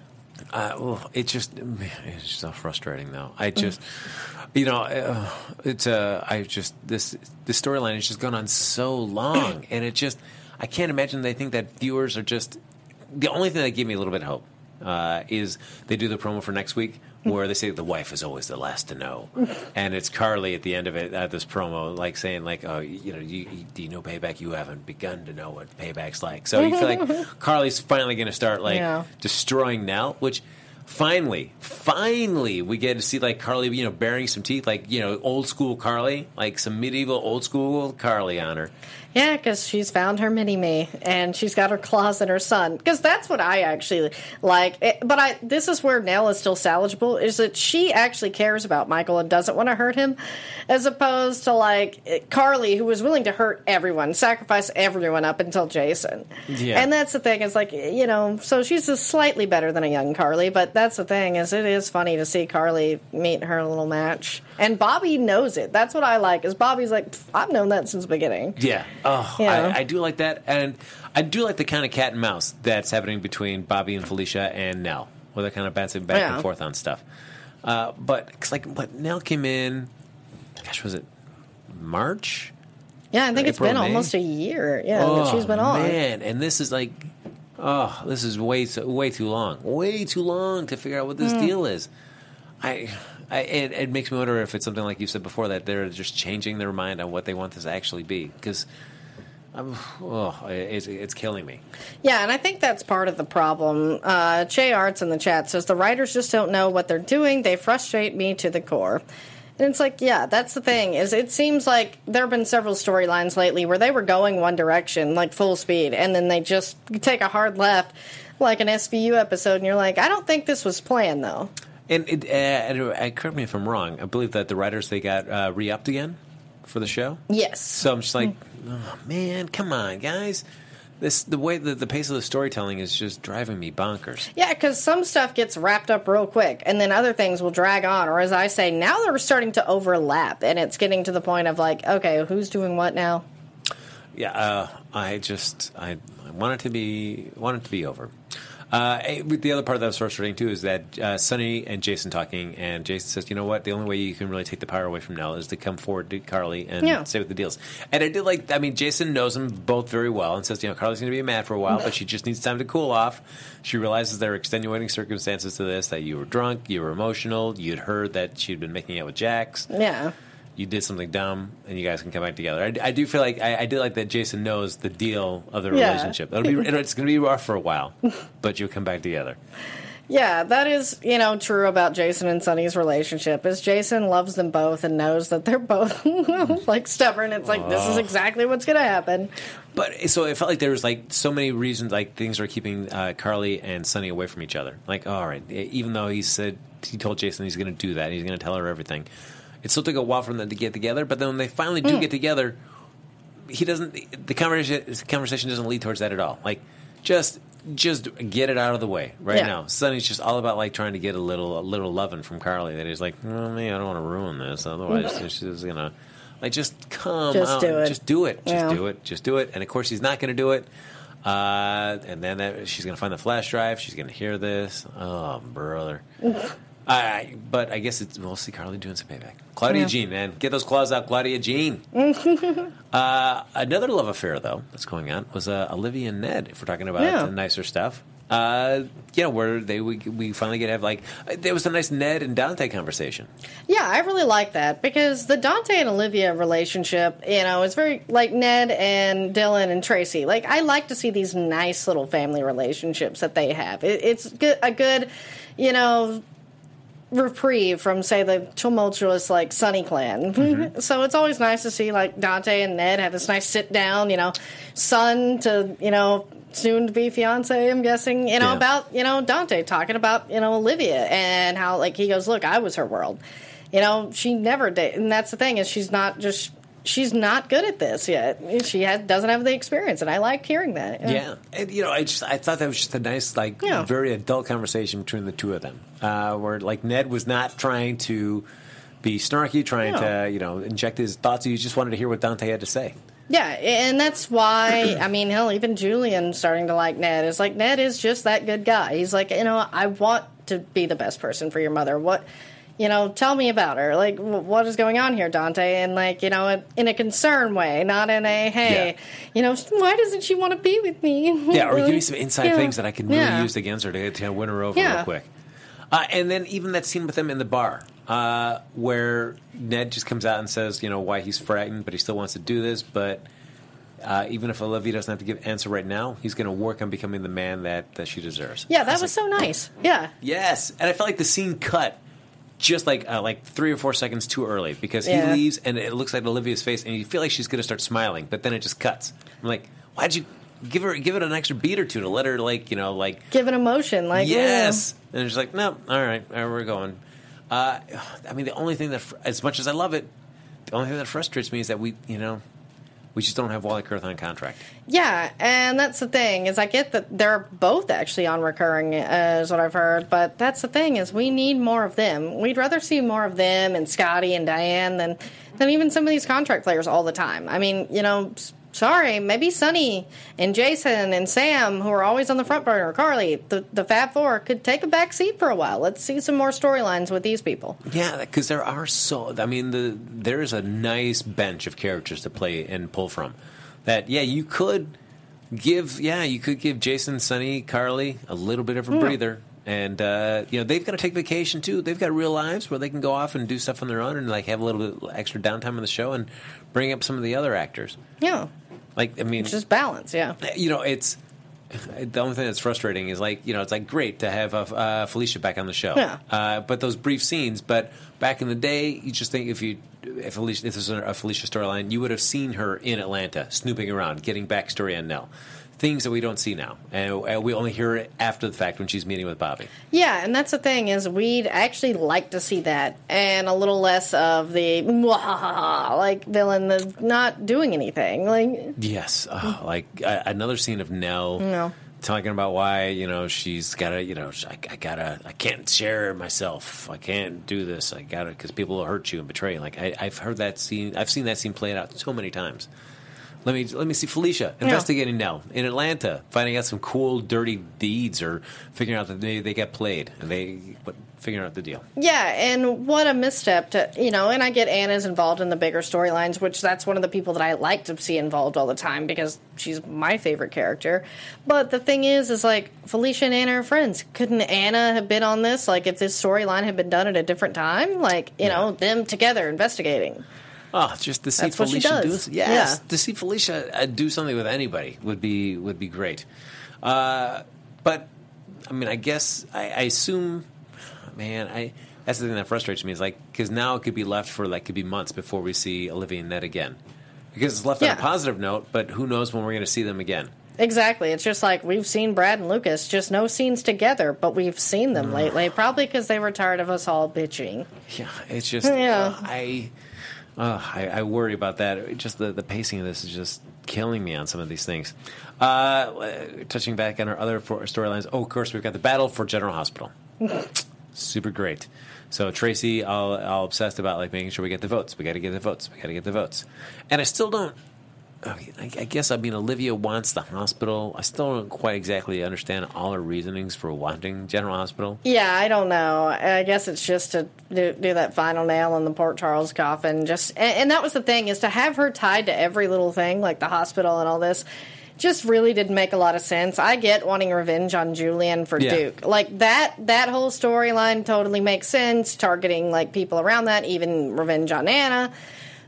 uh, well, it just it's so frustrating though. I just. You know, uh, it's uh, I just this this storyline has just gone on so long, and it just I can't imagine they think that viewers are just the only thing that gave me a little bit of hope uh, is they do the promo for next week where they say the wife is always the last to know, and it's Carly at the end of it at this promo like saying like oh you know you, you, do you know payback you haven't begun to know what payback's like so you feel like [laughs] Carly's finally going to start like Yeah. destroying Nelle which. Finally, finally, we get to see like Carly, you know, baring some teeth, like you know, old school Carly, like some medieval old school Carly on her. Yeah, because she's found her mini me and she's got her claws in her son. Because that's what I actually like. It- but I this is where Nelle is still salvageable is that she actually cares about Michael and doesn't want to hurt him, as opposed to like eh, Carly, who was willing to hurt everyone, sacrifice everyone up until Jason. Yeah. And that's the thing. It's like you know, so she's just slightly better than a young Carly. But that's the thing is, it is funny to see Carly meet her little match, and Bobby knows it. That's what I like. Is Bobby's like I've known that since the beginning. Yeah. Oh, Yeah. I, I do like that, and I do like the kind of cat and mouse that's happening between Bobby and Felicia and Nelle, where they're kind of bouncing back Yeah. and forth on stuff. Uh, but it's like, what Nelle came in. Gosh, was it March? Yeah, I think it's April, been May? almost a year. Yeah, that she's been on. Oh, man, and this is like, oh, this is way too, way too long, way too long to figure out what this Hmm. deal is. I, I it, it makes me wonder if it's something like you said before that they're just changing their mind on what they want this to actually be because. Oh, it's, it's killing me. Yeah, and I think that's part of the problem. Uh, Che Arts in the chat says the writers just don't know what they're doing. They frustrate me to the core. And it's like, yeah, that's the thing. Is it seems like there have been several storylines lately where they were going one direction, like full speed, and then they just take a hard left, like an SVU episode, and you're like, I don't think this was planned though. And it, uh, uh, correct me if I'm wrong. I believe that the writers they got uh, re-upped again for the show. Yes. So I'm just like, oh, man, come on, guys. This the way that the pace of the storytelling is just driving me bonkers. Yeah, because some stuff gets wrapped up real quick, and then other things will drag on. Or as I say, now they're starting to overlap, and it's getting to the point of like, okay, who's doing what now? Yeah, uh, I just I, I want it to be want it to be over. Uh, eh, the other part of that was frustrating too is that uh, Sonny and Jason talking, and Jason says, "You know what? The only way you can really take the power away from Nelle is to come forward to Carly and Yeah. say what the deals." And I did like, I mean, Jason knows them both very well, and says, "You know, Carly's going to be mad for a while, but she just needs time to cool off." She realizes there are extenuating circumstances to this: that you were drunk, you were emotional, you'd heard that she'd been making out with Jax Yeah. You did something dumb and you guys can come back together. I, I do feel like I, I do like that Jason knows the deal of the Yeah. relationship. It'll be it's going to be rough for a while, [laughs] but you'll come back together. Yeah, that is, you know, true about Jason and Sonny's relationship. Is Jason loves them both and knows that they're both [laughs] like stubborn. It's like this is exactly what's going to happen. But so it felt like there was like so many reasons like things are keeping uh, Carly and Sonny away from each other. Like all right, even though he said he told Jason he's going to do that, he's going to tell her everything. It still took a while for them to get together, but then when they finally do get together, he doesn't. The conversation the conversation doesn't lead towards that at all. Like just just get it out of the way right Yeah. now. Sonny's just all about like trying to get a little a little loving from Carly. That he's like, well, me, I don't want to ruin this. Otherwise, she's gonna like just come Just out, do it. just do it, just Yeah. do it, just do it. And of course, he's not going to do it. Uh, and then that, she's going to find the flash drive. She's going to hear this. Oh, brother. I, but I guess it's, we'll see Carly doing some payback. Claudia Yeah. Jean, man, get those claws out, Claudia Jean. [laughs] uh, another love affair though that's going on was uh, Olivia and Ned. If we're talking about Yeah. the nicer stuff, uh, you know, where they we, we finally get to have like there was a nice Ned and Dante conversation. Yeah, I really like that because the Dante and Olivia relationship, you know, is very like Ned and Dillon and Tracy. Like, I like to see these nice little family relationships that they have. It, it's good, a good, you know, reprieve from say the tumultuous like Sonny clan. Mm-hmm. so it's always nice to see like Dante and Ned have this nice sit down, you know, son to you know soon to be fiance. I'm guessing you know Yeah. about you know Dante talking about you know Olivia and how like he goes, look, I was her world. You know, she never did, and that's the thing is she's not just. She's not good at this yet. She has, doesn't have the experience, and I like hearing that. Yeah, and you know, I just I thought that was just a nice, like, Yeah. very adult conversation between the two of them, uh, where like Ned was not trying to be snarky, trying No. to you know inject his thoughts. He just wanted to hear what Dante had to say. Yeah, and that's why [clears throat] I mean, hell, even Julian starting to like Ned is like Ned is just that good guy. He's like, you know, I want to be the best person for your mother. What, you know, tell me about her. Like, what is going on here, Dante? And like, you know, in a concern way, not in a hey, Yeah. you know, why doesn't she want to be with me? [laughs] Yeah, or give me some inside Yeah. things that I can really Yeah. use against her to, to win her over real quick. Uh, and then even that scene with them in the bar, uh, where Ned just comes out and says, you know, why he's frightened, but he still wants to do this. But uh, even if Olivia doesn't have to give answer right now, he's going to work on becoming the man that, that she deserves. Yeah, that was so like, nice. Yeah, Yes, and I felt like the scene cut just like uh, like three or four seconds too early because Yeah. he leaves and it looks like Olivia's face, and you feel like she's going to start smiling, but then it just cuts. I'm like, why'd you give her give it an extra beat or two to let her like you know like give an emotion. Like, yes, and she's like, no, all right, all right we're going. Uh, I mean, the only thing that, as much as I love it, the only thing that frustrates me is that we, you know, we just don't have Wally Kurth on contract. Yeah, and that's the thing is I get that they're both actually on recurring, uh, is what I've heard. But that's the thing is we need more of them. We'd rather see more of them and Scotty and Diane than than even some of these contract players all the time. I mean, you know, sorry, maybe Sonny and Jason and Sam, who are always on the front burner, Carly, the the Fab Four, could take a back seat for a while. Let's see some more storylines with these people. Yeah, because there are so. I mean, the there is a nice bench of characters to play and pull from. That yeah, you could give yeah, you could give Jason, Sonny, Carly a little bit of a breather, and uh, you know they've got to take vacation too. They've got real lives where they can go off and do stuff on their own and like have a little bit extra downtime on the show and bring up some of the other actors. Yeah, Like I mean, just balance. Yeah. you know, it's [laughs] the only thing that's frustrating is like you know, it's like great to have uh, uh, Felicia back on the show, Yeah. uh, but those brief scenes. But back in the day, you just think if you if Felicia, if this was a Felicia storyline, you would have seen her in Atlanta snooping around, getting backstory on Nelle. Things that we don't see now, and we only hear it after the fact when she's meeting with Bobby. Yeah, and that's the thing is we'd actually like to see that and a little less of the [laughs] like villain that's not doing anything. Like Yes, oh, like uh, another scene of Nelle No. talking about why you know she's gotta you know I, I gotta I can't share myself I can't do this I gotta because people will hurt you and betray you. Like I, I've heard that scene I've seen that scene played out so many times. Let me let me see Felicia investigating now in Atlanta, finding out some cool dirty deeds or figuring out that they they got played and they but figuring out the deal. Yeah, and what a misstep to you know. And I get Anna's involved in the bigger storylines, which that's one of the people that I like to see involved all the time because she's my favorite character. But the thing is, is like Felicia and Anna are friends. Couldn't Anna have been on this? Like if this storyline had been done at a different time, like you know them together investigating. Oh, just to see That's Felicia do yes, Yeah. to see Felicia uh, do something with anybody would be would be great. Uh, but I mean, I guess I, I assume, man, I that's the thing that frustrates me is like because now it could be left for like could be months before we see Olivia and Ned again because it's left on a positive note. But who knows when we're going to see them again? Exactly. It's just like we've seen Brad and Lucas, just no scenes together, but we've seen them lately. Probably because they were tired of us all bitching. Yeah, it's just Yeah. uh, I, uh, I I worry about that. Just the the pacing of this is just killing me on some of these things. Uh, touching back on our other storylines. Oh, of course, we've got the battle for General Hospital. [laughs] Super great. So Tracy, all, all obsessed about like making sure we get the votes. We got to get the votes. We got to get the votes. And I still don't I I guess I mean Olivia wants the hospital. I still don't quite exactly understand all her reasonings for wanting General Hospital. Yeah, I don't know. I guess it's just to do, do that final nail in the Port Charles coffin. Just and, and that was the thing is to have her tied to every little thing, like the hospital and all this. Just really didn't make a lot of sense. I get wanting revenge on Julian for Yeah. Duke, like that. That whole storyline totally makes sense. Targeting like people around that, even revenge on Anna.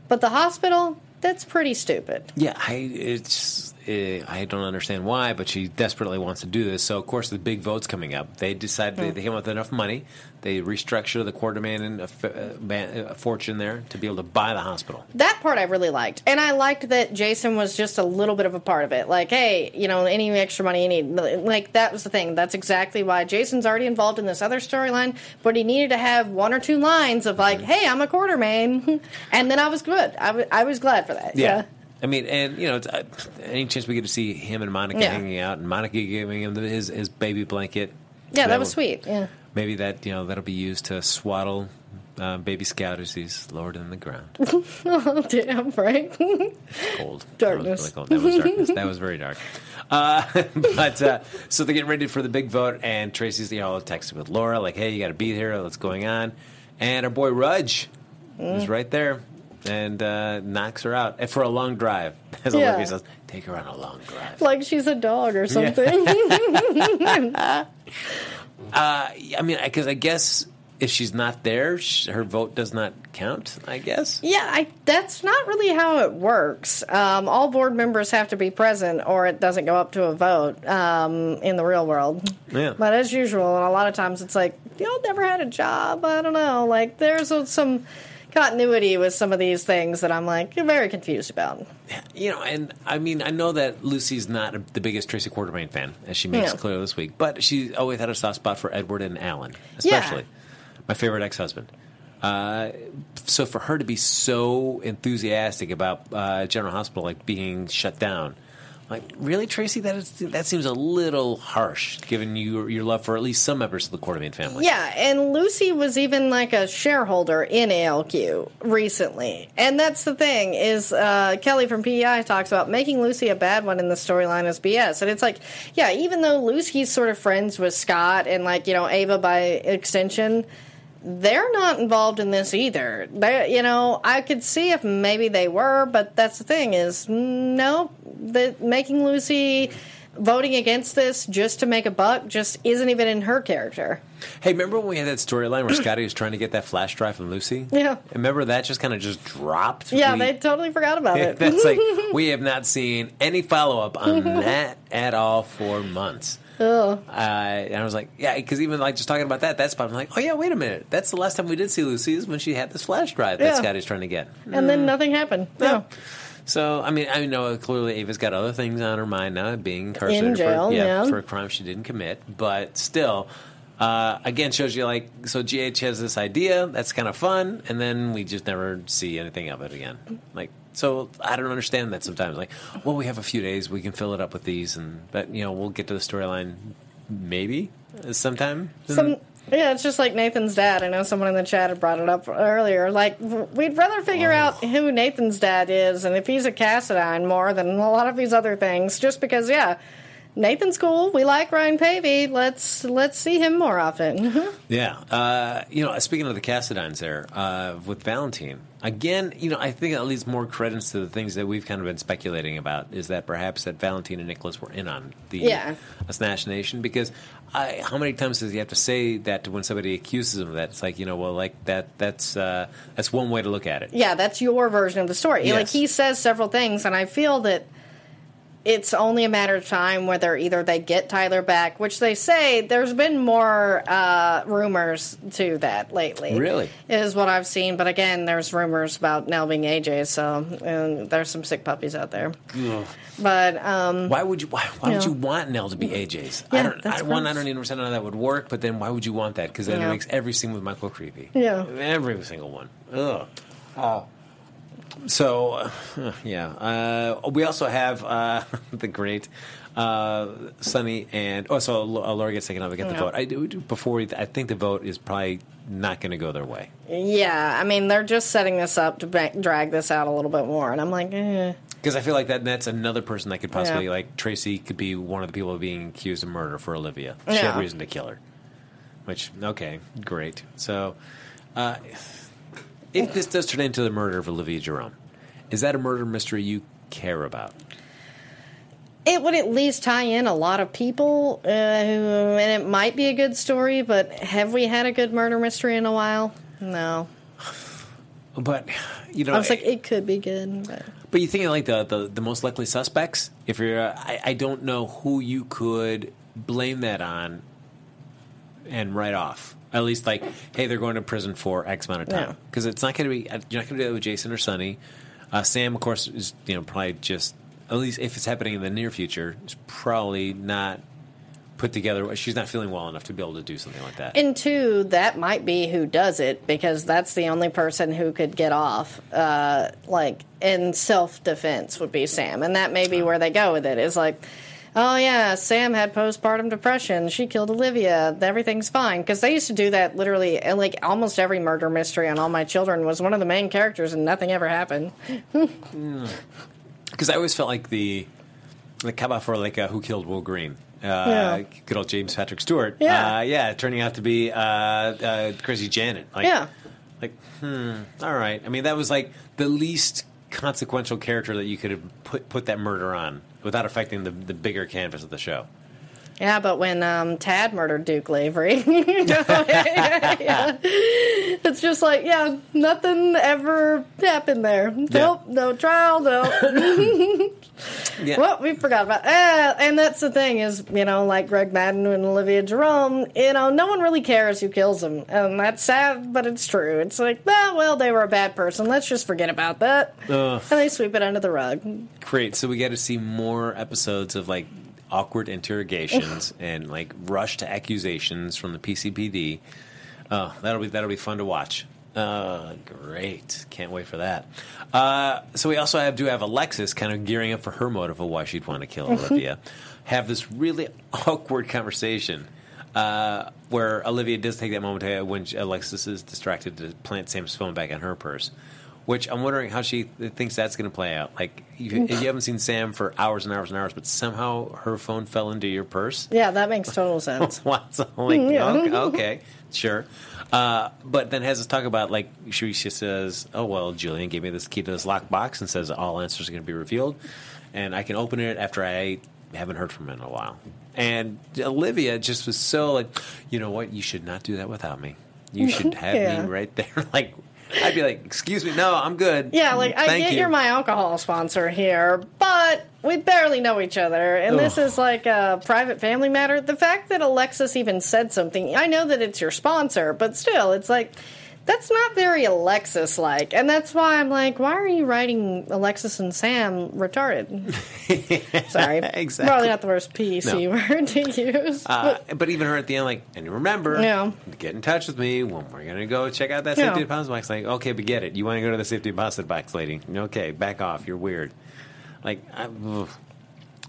But the hospital, that's pretty stupid. Yeah, I it's uh, I don't understand why, but she desperately wants to do this. So of course the big vote's coming up. They decide they, they came up with enough money. They restructure the quarter million a, f- a a fortune there to be able to buy the hospital. that part I really liked, and I liked that Jason was just a little bit of a part of it. Like, hey, you know, any extra money you need, like that was the thing. That's exactly why Jason's already involved in this other storyline, but he needed to have one or two lines of like, hey, I'm a quarter man, [laughs] and then I was good. I was glad for that. Yeah. I mean, and you know, it's, uh, any chance we get to see him and Monica Yeah. hanging out, and Monica giving him the, his his baby blanket. Yeah, that was will- sweet. Yeah. Maybe that you know that'll be used to swaddle uh, baby Scout as he's lowered in the ground. [laughs] Oh, damn, right? cold. Darkness. That was, really cold. That was darkness. that was very dark. [laughs] Uh, [laughs] but uh, so they get ready for the big vote, and Tracy's you know texting with Laura like, "Hey, you got to be here. What's going on?" And our boy Rudge Mm. is right there and uh, knocks her out and for a long drive. As Yeah. Olivia says, "Take her on a long drive." like she's a dog or something. I mean, because I guess if she's not there, sh- her vote does not count. I guess. Yeah, I, that's not really how it works. Um, all board members have to be present, or it doesn't go up to a vote um, in the real world. Yeah. But as usual, and a lot of times it's like y'all never had a job. I don't know. Like there's some continuity with some of these things that I'm like very confused about. You know, and I mean, I know that Lucy's not the biggest Tracy Quartermaine fan, as she makes Yeah. clear this week, but she always had a soft spot for Edward and Alan, especially my favorite ex-husband. Uh, so for her to be so enthusiastic about uh, General Hospital like being shut down, like really, Tracy, that is that seems a little harsh, given you your love for at least some members of the Quartermaine family. Yeah, and Lucy was even like a shareholder in ELQ recently. And that's the thing is uh, Kelly from PEI talks about making Lucy a bad one in the storyline is BS. And it's like, yeah, even though Lucy's sort of friends with Scott and like, you know, Ava by extension, they're not involved in this either. They, you know, I could see if maybe they were, but that's the thing is, no, the making Lucy voting against this just to make a buck just isn't even in her character. Hey, remember when we had that storyline where Scotty was trying to get that flash drive from Lucy? Yeah. Remember that just kind of just dropped? Yeah, We- they totally forgot about it. [laughs] That's like [laughs] we have not seen any follow up on that at all for months. Uh, and I was like, yeah, because even like just talking about that, that spot, I'm like, oh yeah, wait a minute, that's the last time we did see Lucy is when she had this flash drive that Yeah. Scotty's trying to get. and then nothing happened. No. So I mean, I know clearly Ava's got other things on her mind now, being incarcerated jail, for, yeah. for a crime she didn't commit, but still. Uh, again, shows you like so. GH has this idea that's kind of fun, and then we just never see anything of it again. Like, so I don't understand that sometimes. Like, well, we have a few days, we can fill it up with these, and but you know we'll get to the storyline maybe sometime. Some, yeah, it's just like Nathan's dad. I know someone in the chat had brought it up earlier. Like, we'd rather figure out who Nathan's dad is and if he's a Cassadine more than a lot of these other things. Just because, yeah, Nathan's cool. We like Ryan Paevey. Let's let's see him more often. Yeah. Uh, you know, speaking of the Cassadines there, uh, with Valentine, again, you know, I think that leads more credence to the things that we've kind of been speculating about is that perhaps that Valentine and Nicholas were in on the Yeah. assassination because I, how many times does he have to say that to when somebody accuses him of that? It's like, you know, well, like that, that's, uh, that's one way to look at it. yeah, that's your version of the story. Like he says several things, and I feel that it's only a matter of time whether either they get Tyler back, which they say there's been more uh, rumors to that lately. Really? is what I've seen. But again, there's rumors about Nelle being AJ, so and there's some sick puppies out there. But um, Why would you? Why, why would Yeah. you want Nelle to be AJ's? I Yeah, don't. that's I, one, I don't even understand how that would work. But then, why would you want that? Because then it makes every scene with Michael creepy. Yeah. every single one. Ugh. So, uh, yeah. Uh, we also have uh, [laughs] the great uh, Sonny and oh, so uh, Laura gets taken off. We get the vote. I do before we. I think the vote is probably not going to go their way. yeah, I mean they're just setting this up to ba- drag this out a little bit more, and I'm like, eh. Because I feel like that that's another person that could possibly Yeah. like Tracy could be one of the people being accused of murder for Olivia. She Yeah. had reason to kill her. Which okay, great. So, uh, if this does turn into the murder of Olivia Jerome, is that a murder mystery you care about? it would at least tie in a lot of people, uh, and it might be a good story. But have we had a good murder mystery in a while? No. But you know, I was like, it could be good, but But you think of like the, the, the most likely suspects? If you're, uh, I, I don't know who you could blame that on and write off. At least like, hey, they're going to prison for X amount of time because it's not going to be. uh, You're not going to do that with Jason or Sonny. Uh, Sam, of course, is you know probably just at least if it's happening in the near future, is probably not put together. She's not feeling well enough to be able to do something like that. And two, that might be who does it because that's the only person who could get off. Uh, like in self defense would be Sam, and that may be where they go with it. Is like, oh yeah, Sam had postpartum depression. She killed Olivia. Everything's fine because they used to do that literally. And like almost every murder mystery on All My Children was one of the main characters, and nothing ever happened. [laughs] Because I always felt like the the cover for like uh, Who Killed Will Green. Uh, Yeah. Good old James Patrick Stuart. Yeah. uh, yeah, turning out to be uh, uh, Crazy Janet. Like, Yeah. like hmm, all right. I mean, that was like the least consequential character that you could have put put that murder on without affecting the the bigger canvas of the show. Yeah, but when um, Tad murdered Duke Lavery, [laughs] [laughs] yeah. it's just like, yeah, nothing ever happened there. Nope, no trial, no. [laughs] Yeah. well, we forgot about uh, And that's the thing is, you know, like Greg Madden and Olivia Jerome, you know, no one really cares who kills them. And that's sad, but it's true. It's like, ah, well, they were a bad person. Let's just forget about that. Ugh. And they sweep it under the rug. Great. So we get to see more episodes of like awkward interrogations [laughs] and like rush to accusations from the PCPD. Oh, that'll be that'll be fun to watch. Uh, great. Can't wait for that. Uh, so we also have do have Alexis kind of gearing up for her motive of why she'd want to kill [laughs] Olivia. have this really [laughs] awkward conversation uh, where Olivia does take that moment to, when Alexis is distracted to plant Sam's phone back in her purse. Which I'm wondering how she thinks that's going to play out. Like you, you haven't seen Sam for hours and hours and hours, but somehow her phone fell into your purse. Yeah, that makes total [laughs] sense. What? So, [laughs] like, okay, okay, sure. Uh, but then has us talk about like she, she says, "Oh well, Julian gave me this key to this locked box and says all answers are going to be revealed, and I can open it after I haven't heard from him in a while." And Olivia just was so like, you know what? You should not do that without me. You should [laughs] have Yeah. me right there. like, I'd be like, "Excuse me, no, I'm good." Yeah, like I Thank get you. you're my alcohol sponsor here, but we barely know each other, and this is like a private family matter. The fact that Alexis even said something, I know that it's your sponsor, but still, it's like that's not very Alexis like, and that's why I'm like, why are you writing Alexis and Sam retarded? [laughs] Sorry, Exactly. Probably not the worst PC No. word [laughs] to use. Uh, but even her at the end, like, and remember, Yeah. get in touch with me when we're gonna go check out that Yeah. safety deposit box. Like, okay, but get it. You want to go to the safety deposit box, lady? Okay, back off. You're weird. Like, I.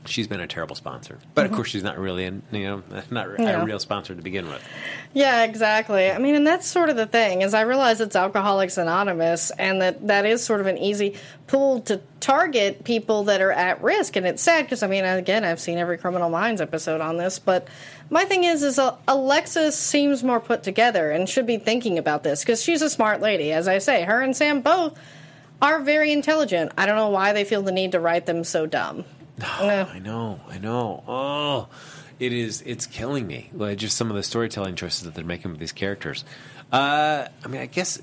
she's been a terrible sponsor. But of course, she's not really, an, you know, [laughs] not Mm-hmm. Yeah. a real sponsor to begin with. Yeah, exactly. I mean, and that's sort of the thing is I realize it's Alcoholics Anonymous, and that that is sort of an easy pool to target people that are at risk. And it's sad because I mean, again, I've seen every Criminal Minds episode on this, but my thing is, is Alexis seems more put together and should be thinking about this because she's a smart lady. As I say, her and Sam both are very intelligent. I don't know why they feel the need to write them so dumb. [sighs] I know, I know. Oh, it is. It's killing me. Like, just some of the storytelling choices that they're making with these characters. Uh, I mean, I guess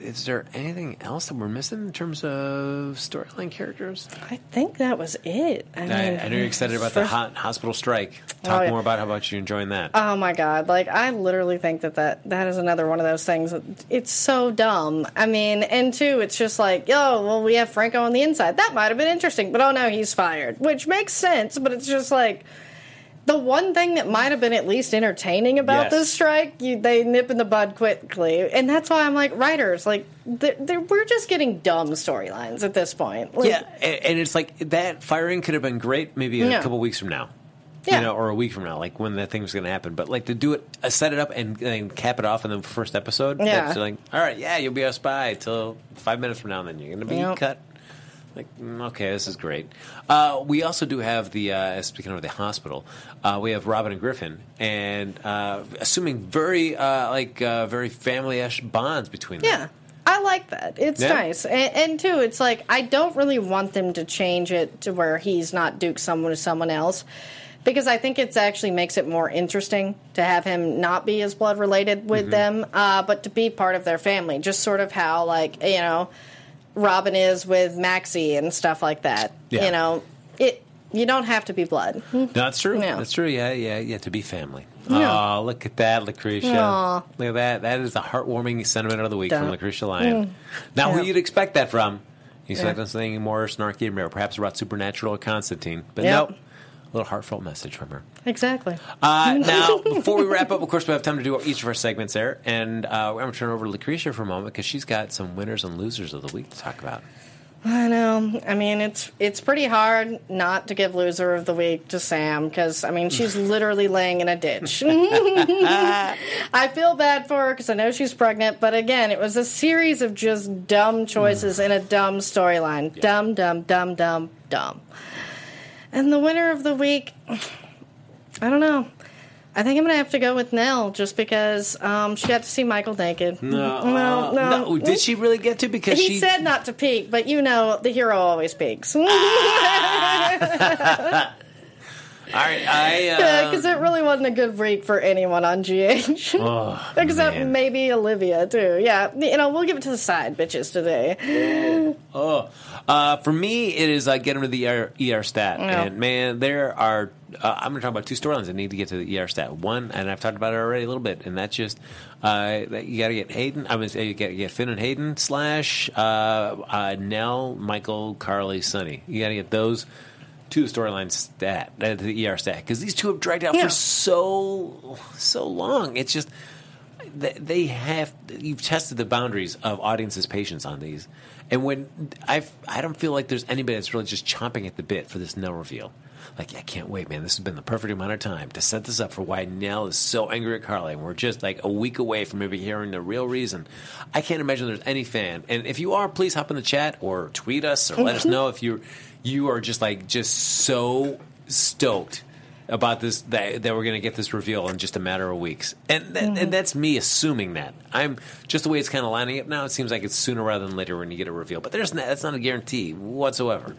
is there anything else that we're missing in terms of storyline characters? I think that was it. I, mean, I, I know you're excited about the hot hospital strike. Talk Oh, yeah. more about how about you enjoying that. Oh my god! Like I literally think that that that is another one of those things. That it's so dumb. I mean, and two, it's just like, oh, well, we have Franco on the inside. That might have been interesting, but oh no, he's fired, which makes sense. But it's just like the one thing that might have been at least entertaining about Yes. this strike. You, they nip in the bud quickly, and that's why I'm like, writers, like they're, they're, we're just getting dumb storylines at this point. Like, yeah, and, and it's like that firing could have been great maybe a couple weeks from now. Yeah. You know, or a week from now, like when that thing was going to happen. But like to do it, uh, set it up and, and cap it off in the first episode. Yeah. That's like, all right, yeah, you'll be a spy till five minutes from now, and then you're going to be Yep. cut. Like, mm, okay, this is great. Uh, we also do have the uh, speaking of the hospital, uh, we have Robin and Griffin, and uh, assuming very uh, like uh, very family-ish bonds between them. Yeah. I like that. It's Yeah. nice. And, and too, it's like, I don't really want them to change it to where he's not Duke someone to someone else. Because I think it actually makes it more interesting to have him not be as blood related with Mm-hmm. them, uh, but to be part of their family. Just sort of how, like, you know, Robin is with Maxie and stuff like that. Yeah. You know, it. You don't have to be blood. No, that's true. Yeah. That's true. Yeah, yeah, yeah. To be family. Yeah. Oh, look at that, Lacretia. Aw. Look at that. That is the heartwarming sentiment of the week from Duh. Lacretia Lyon. Mm. Now, who you'd expect that from? You Yeah. expect something more snarky and rare, perhaps about Supernatural or Constantine. But Yep. nope. A little heartfelt message from her. Exactly. Uh, [laughs] now, before we wrap up, of course, we have time to do each of our segments there. And uh, we're going to turn over to Lacretia for a moment because she's got some winners and losers of the week to talk about. I know. I mean, it's it's pretty hard not to give loser of the week to Sam because I mean she's [laughs] literally laying in a ditch. [laughs] I feel bad for her because I know she's pregnant, but again, it was a series of just dumb choices in a dumb storyline. Dumb, dumb, dumb, dumb, dumb. And the winner of the week, [sighs] I don't know. I think I'm gonna have to go with Nelle just because um, she got to see Michael naked. No, no, no. Did she really get to? Because He she said not to peek, but you know the hero always peeks. [laughs] [laughs] All right, I. [laughs] Uh, Because it really wasn't a good break for anyone on GH. [laughs] oh, [laughs] Except man. maybe Olivia, too. Yeah, you know, we'll give it to the side bitches today. Oh, uh, for me, it is uh, get him to the ER, ER stat, Yeah. and man, there are. Uh, I'm going to talk about two storylines that need to get to the ER stat. One, and I've talked about it already a little bit, and that's just uh, that you got to get Hayden. I mean, you got to get Finn and Hayden slash uh, uh, Nelle, Michael, Carly, Sonny. You got to get those two storyline stat uh, to the ER stat because these two have dragged out Yeah. for so so long. It's just they- they have you've tested the boundaries of audiences' patience on these, and when I I don't feel like there's anybody that's really just chomping at the bit for this Nelle reveal. Like I can't wait, man! This has been the perfect amount of time to set this up for why Nelle is so angry at Carly, and we're just like a week away from maybe hearing the real reason. I can't imagine there's any fan, and if you are, please hop in the chat or tweet us or let us know if you you are just like just so stoked about this that, that we're going to get this reveal in just a matter of weeks, and that, and mm-hmm. that's me assuming that I'm just the way it's kind of lining up now. It seems like it's sooner rather than later when you get a reveal, but there's not, that's not a guarantee whatsoever.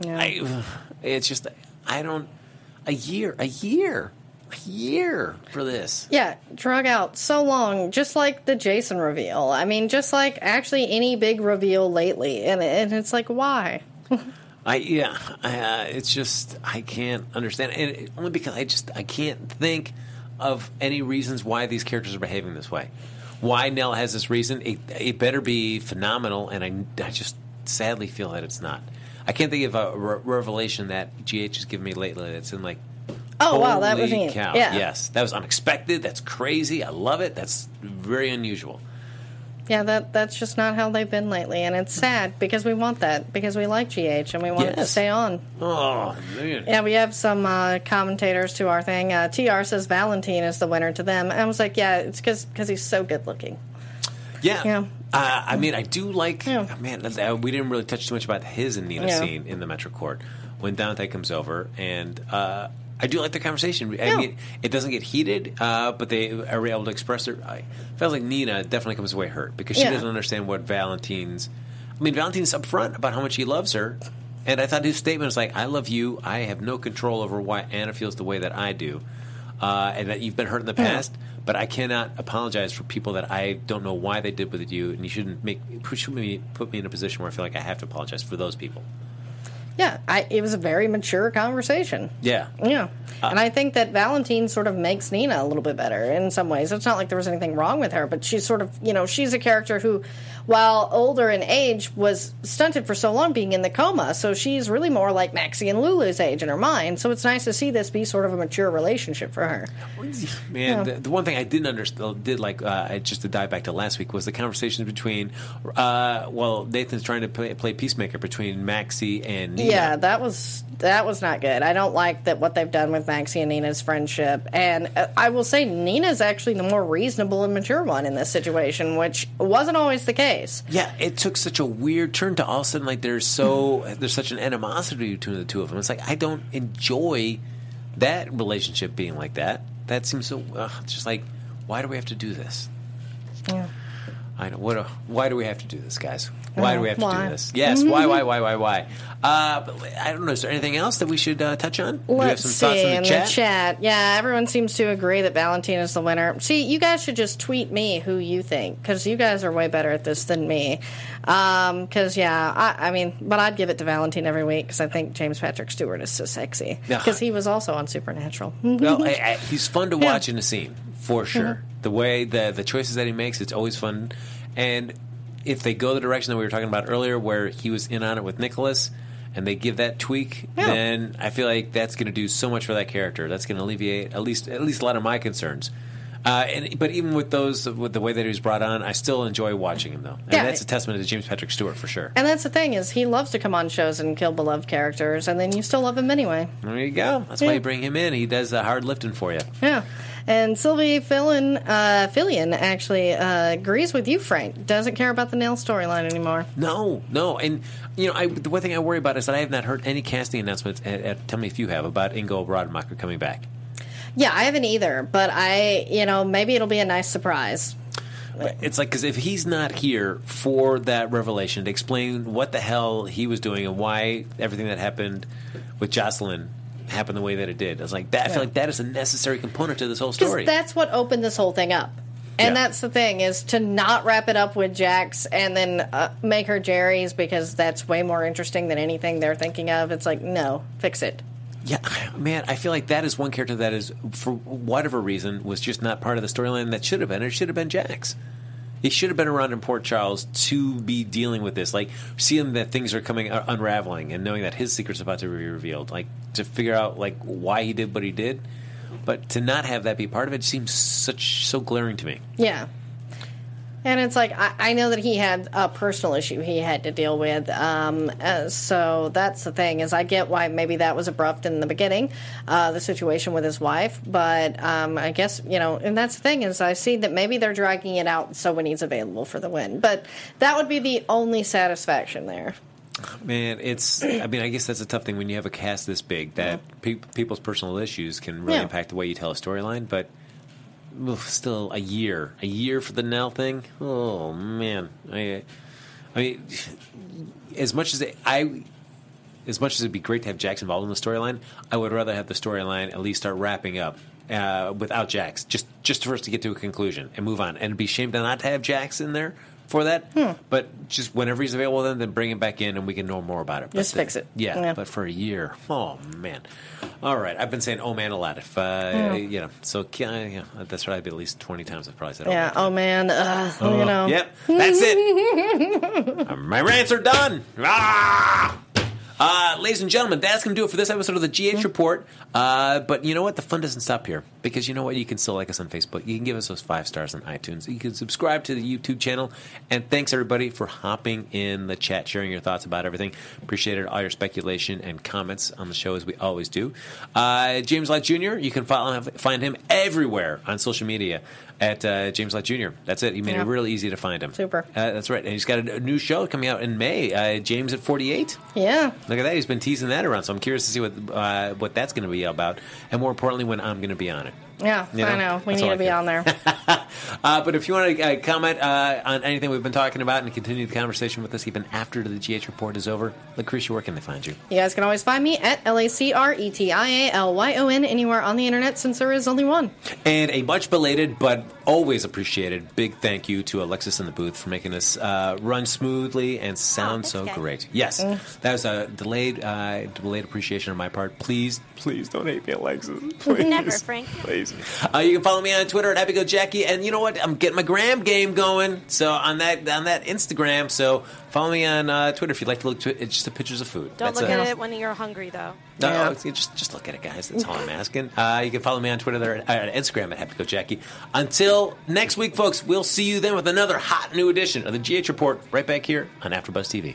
Yeah. I, it's just I don't a year, a year, a year for this. Yeah, drug out so long, just like the Jason reveal. I mean, just like actually any big reveal lately. And, and it's like, why? [laughs] I yeah, I, uh, it's just I can't understand, and it, only because I just I can't think of any reasons why these characters are behaving this way. Why Nelle has this reason? It, it better be phenomenal, and I, I just sadly feel that it's not. I can't think of a re- revelation that GH has given me lately that's in like. Oh, wow, that was cow. Yeah. Yes, that was unexpected. That's crazy. I love it. That's very unusual. Yeah, that that's just not how they've been lately. And it's sad because we want that, because we like GH and we want it to Yes. stay on. Oh man. Yeah, we have some uh, commentators to our thing. Uh, TR says Valentine is the winner to them. And I was like, yeah, it's because he's so good looking. Yeah. Yeah. Uh, I mean, I do like. Yeah. Man, uh, we didn't really touch too much about his and Nina Yeah. scene in the Metro Court when Dante comes over, and uh, I do like the conversation. I Yeah. mean, it doesn't get heated, uh, but they are able to express their. I felt like Nina definitely comes away hurt because she Yeah. doesn't understand what Valentine's. I mean, Valentine's upfront about how much he loves her. And I thought his statement was like, "I love you. I have no control over why Anna feels the way that I do, uh, and that you've been hurt in the past. But I cannot apologize for people that I don't know why they did with you, and you shouldn't make push me put me in a position where I feel like I have to apologize for those people." Yeah, I, it was a very mature conversation. Yeah, Yeah. and I think that Valentine sort of makes Nina a little bit better in some ways. It's not like there was anything wrong with her, but she's sort of, you know, she's a character who, while older in age, was stunted for so long being in the coma. So she's really more like Maxie and Lulu's age in her mind. So it's nice to see this be sort of a mature relationship for her. Man, the, the one thing I didn't understand, did like, uh, just to dive back to last week, was the conversations between, uh, well, Nathan's trying to play, play peacemaker between Maxie and Yeah, that was that was not good. I don't like that what they've done with Maxie and Nina's friendship. And uh, I will say Nina's actually the more reasonable and mature one in this situation, which wasn't always the case. Yeah, it took such a weird turn to all of a sudden like there's so [laughs] there's such an animosity between the two of them. It's like I don't enjoy that relationship being like that. That seems so uh, just like why do we have to do this? Yeah. I know what. why do we have to do this, guys? Why do we have to Why? do this? Yes, why, why, [laughs] why, why, why? Uh, but I don't know. Is there anything else that we should uh, touch on? do you have some see thoughts in the chat? the chat. Yeah, everyone seems to agree that Valentina's the winner. See, you guys should just tweet me who you think because you guys are way better at this than me. Because yeah, I, I mean, but I'd give it to Valentine every week because I think James Patrick Stuart is so sexy Yeah. because he was also on Supernatural. Well, [laughs] I, I, he's fun to Yeah. Mm-hmm. watch in a scene for sure. The way the the choices that he makes, it's always fun. And if they go the direction that we were talking about earlier, where he was in on it with Nicholas, and they give that tweak, Yeah. then I feel like that's going to do so much for that character. That's going to alleviate at least at least a lot of my concerns. Uh, and but even with those, with the way that he was brought on, I still enjoy watching him though, and Yeah. that's a testament to James Patrick Stuart for sure. And that's the thing is he loves to come on shows and kill beloved characters, and then you still love him anyway. There you go. That's why Yeah. you bring him in. He does the hard lifting for you. Yeah. And Sylvie Fillon, uh, Fillion actually uh, agrees with you, Frank. Doesn't care about the Nelle storyline anymore. No, no, and you know, I, the one thing I worry about is that I have not heard any casting announcements. At, at, tell me if you have about Ingo Rademacher coming back. Yeah, I haven't either, but I, you know, maybe it'll be a nice surprise. It's like because if he's not here for that revelation to explain what the hell he was doing and why everything that happened with Jocelyn happened the way that it did, I was like, that, I feel like that is a necessary component to this whole story. that's what opened this whole thing up. And Yeah. that's the thing is to not wrap it up with Jax and then uh, make her Jerry's because that's way more interesting than anything they're thinking of. It's like no, fix it. Yeah, [sighs] man, I feel like that is one character that is, for whatever reason, was just not part of the storyline that should have been. It should have been Jax. He should have been around in Port Charles to be dealing with this, like seeing that things are coming uh, unraveling and knowing that his secret's about to be revealed, like to figure out like why he did what he did. But to not have that be part of it seems such so glaring to me. Yeah. And it's like I, I know that he had a personal issue he had to deal with, um, uh, so that's the thing is I get why maybe that was abrupt in the beginning, uh, the situation with his wife. But um, I guess you know, and that's the thing is I see that maybe they're dragging it out so when he's available for the win. But that would be the only satisfaction there. Man, it's. I mean, I guess that's a tough thing when you have a cast this big that pe- people's personal issues can really Yeah. impact the way you tell a storyline. But oof, still, a year, a year for the Nelle thing. Oh man, I, I mean, as much as it, I, as much as it'd be great to have Jax involved in the storyline, I would rather have the storyline at least start wrapping up. Uh, without Jax, just just for us to get to a conclusion and move on, and it'd be shame to not have Jax in there for that. Hmm. But just whenever he's available, then then bring him back in, and we can know more about it. But Just the- fix it. Yeah, Yeah. but for a year, oh man. All right, I've been saying "oh man" a lot. If uh, you know, so yeah, yeah, that's right. I'd be at least twenty times. I've probably said "oh Yeah. man." Oh man. Uh, you know. Yep, that's it. [laughs] Uh, My rants are done. Ah! Uh, ladies and gentlemen, that's going to do it for this episode of the GH Report. Uh, but you know what? The fun doesn't stop here because you know what? You can still like us on Facebook. You can give us those five stars on iTunes. You can subscribe to the YouTube channel. And thanks everybody for hopping in the chat, sharing your thoughts about everything. Appreciated all your speculation and comments on the show as we always do. Uh, James Light Jr. You can follow find him everywhere on social media at uh, James Light Jr. That's it. He made Yeah. it really easy to find him. Super. Uh, that's right. And he's got a, a new show coming out in May. Uh, James at 48. Yeah. Look at that. He's been teasing that around. So I'm curious to see what uh, what that's going to be about. And more importantly, when I'm going to be on it. Yeah. You know, I know. We that's need to be on there. [laughs] Uh, but if you want to uh, comment uh, on anything we've been talking about and continue the conversation with us even after the GH report is over, Lacretia, where can they find you? You guys can always find me at L A C R E T I A L Y O N anywhere on the internet since there is only one. And a much belated but always appreciated big thank you to Alexis in the booth for making this uh, run smoothly and sound thanks, so guys. great. Yes, that was a delayed uh, delayed appreciation on my part. Please, please don't hate me, Alexis. Please. Never, Frank. Please. Uh, you can follow me on Twitter at HappyGoJackie, and you know what? I'm getting my gram game going. So on that on that Instagram. So follow me on uh, Twitter if you'd like to look to it. It's just the pictures of food. Don't That's look it. at it when you're hungry, though. No, Yeah. it's- just just look at it, guys. That's all I'm asking. Uh, you can follow me on Twitter there, uh, at Instagram at HappyGoJackie. Until next week, folks, we'll see you then with another hot new edition of the GH Report right back here on AfterBuzz TV.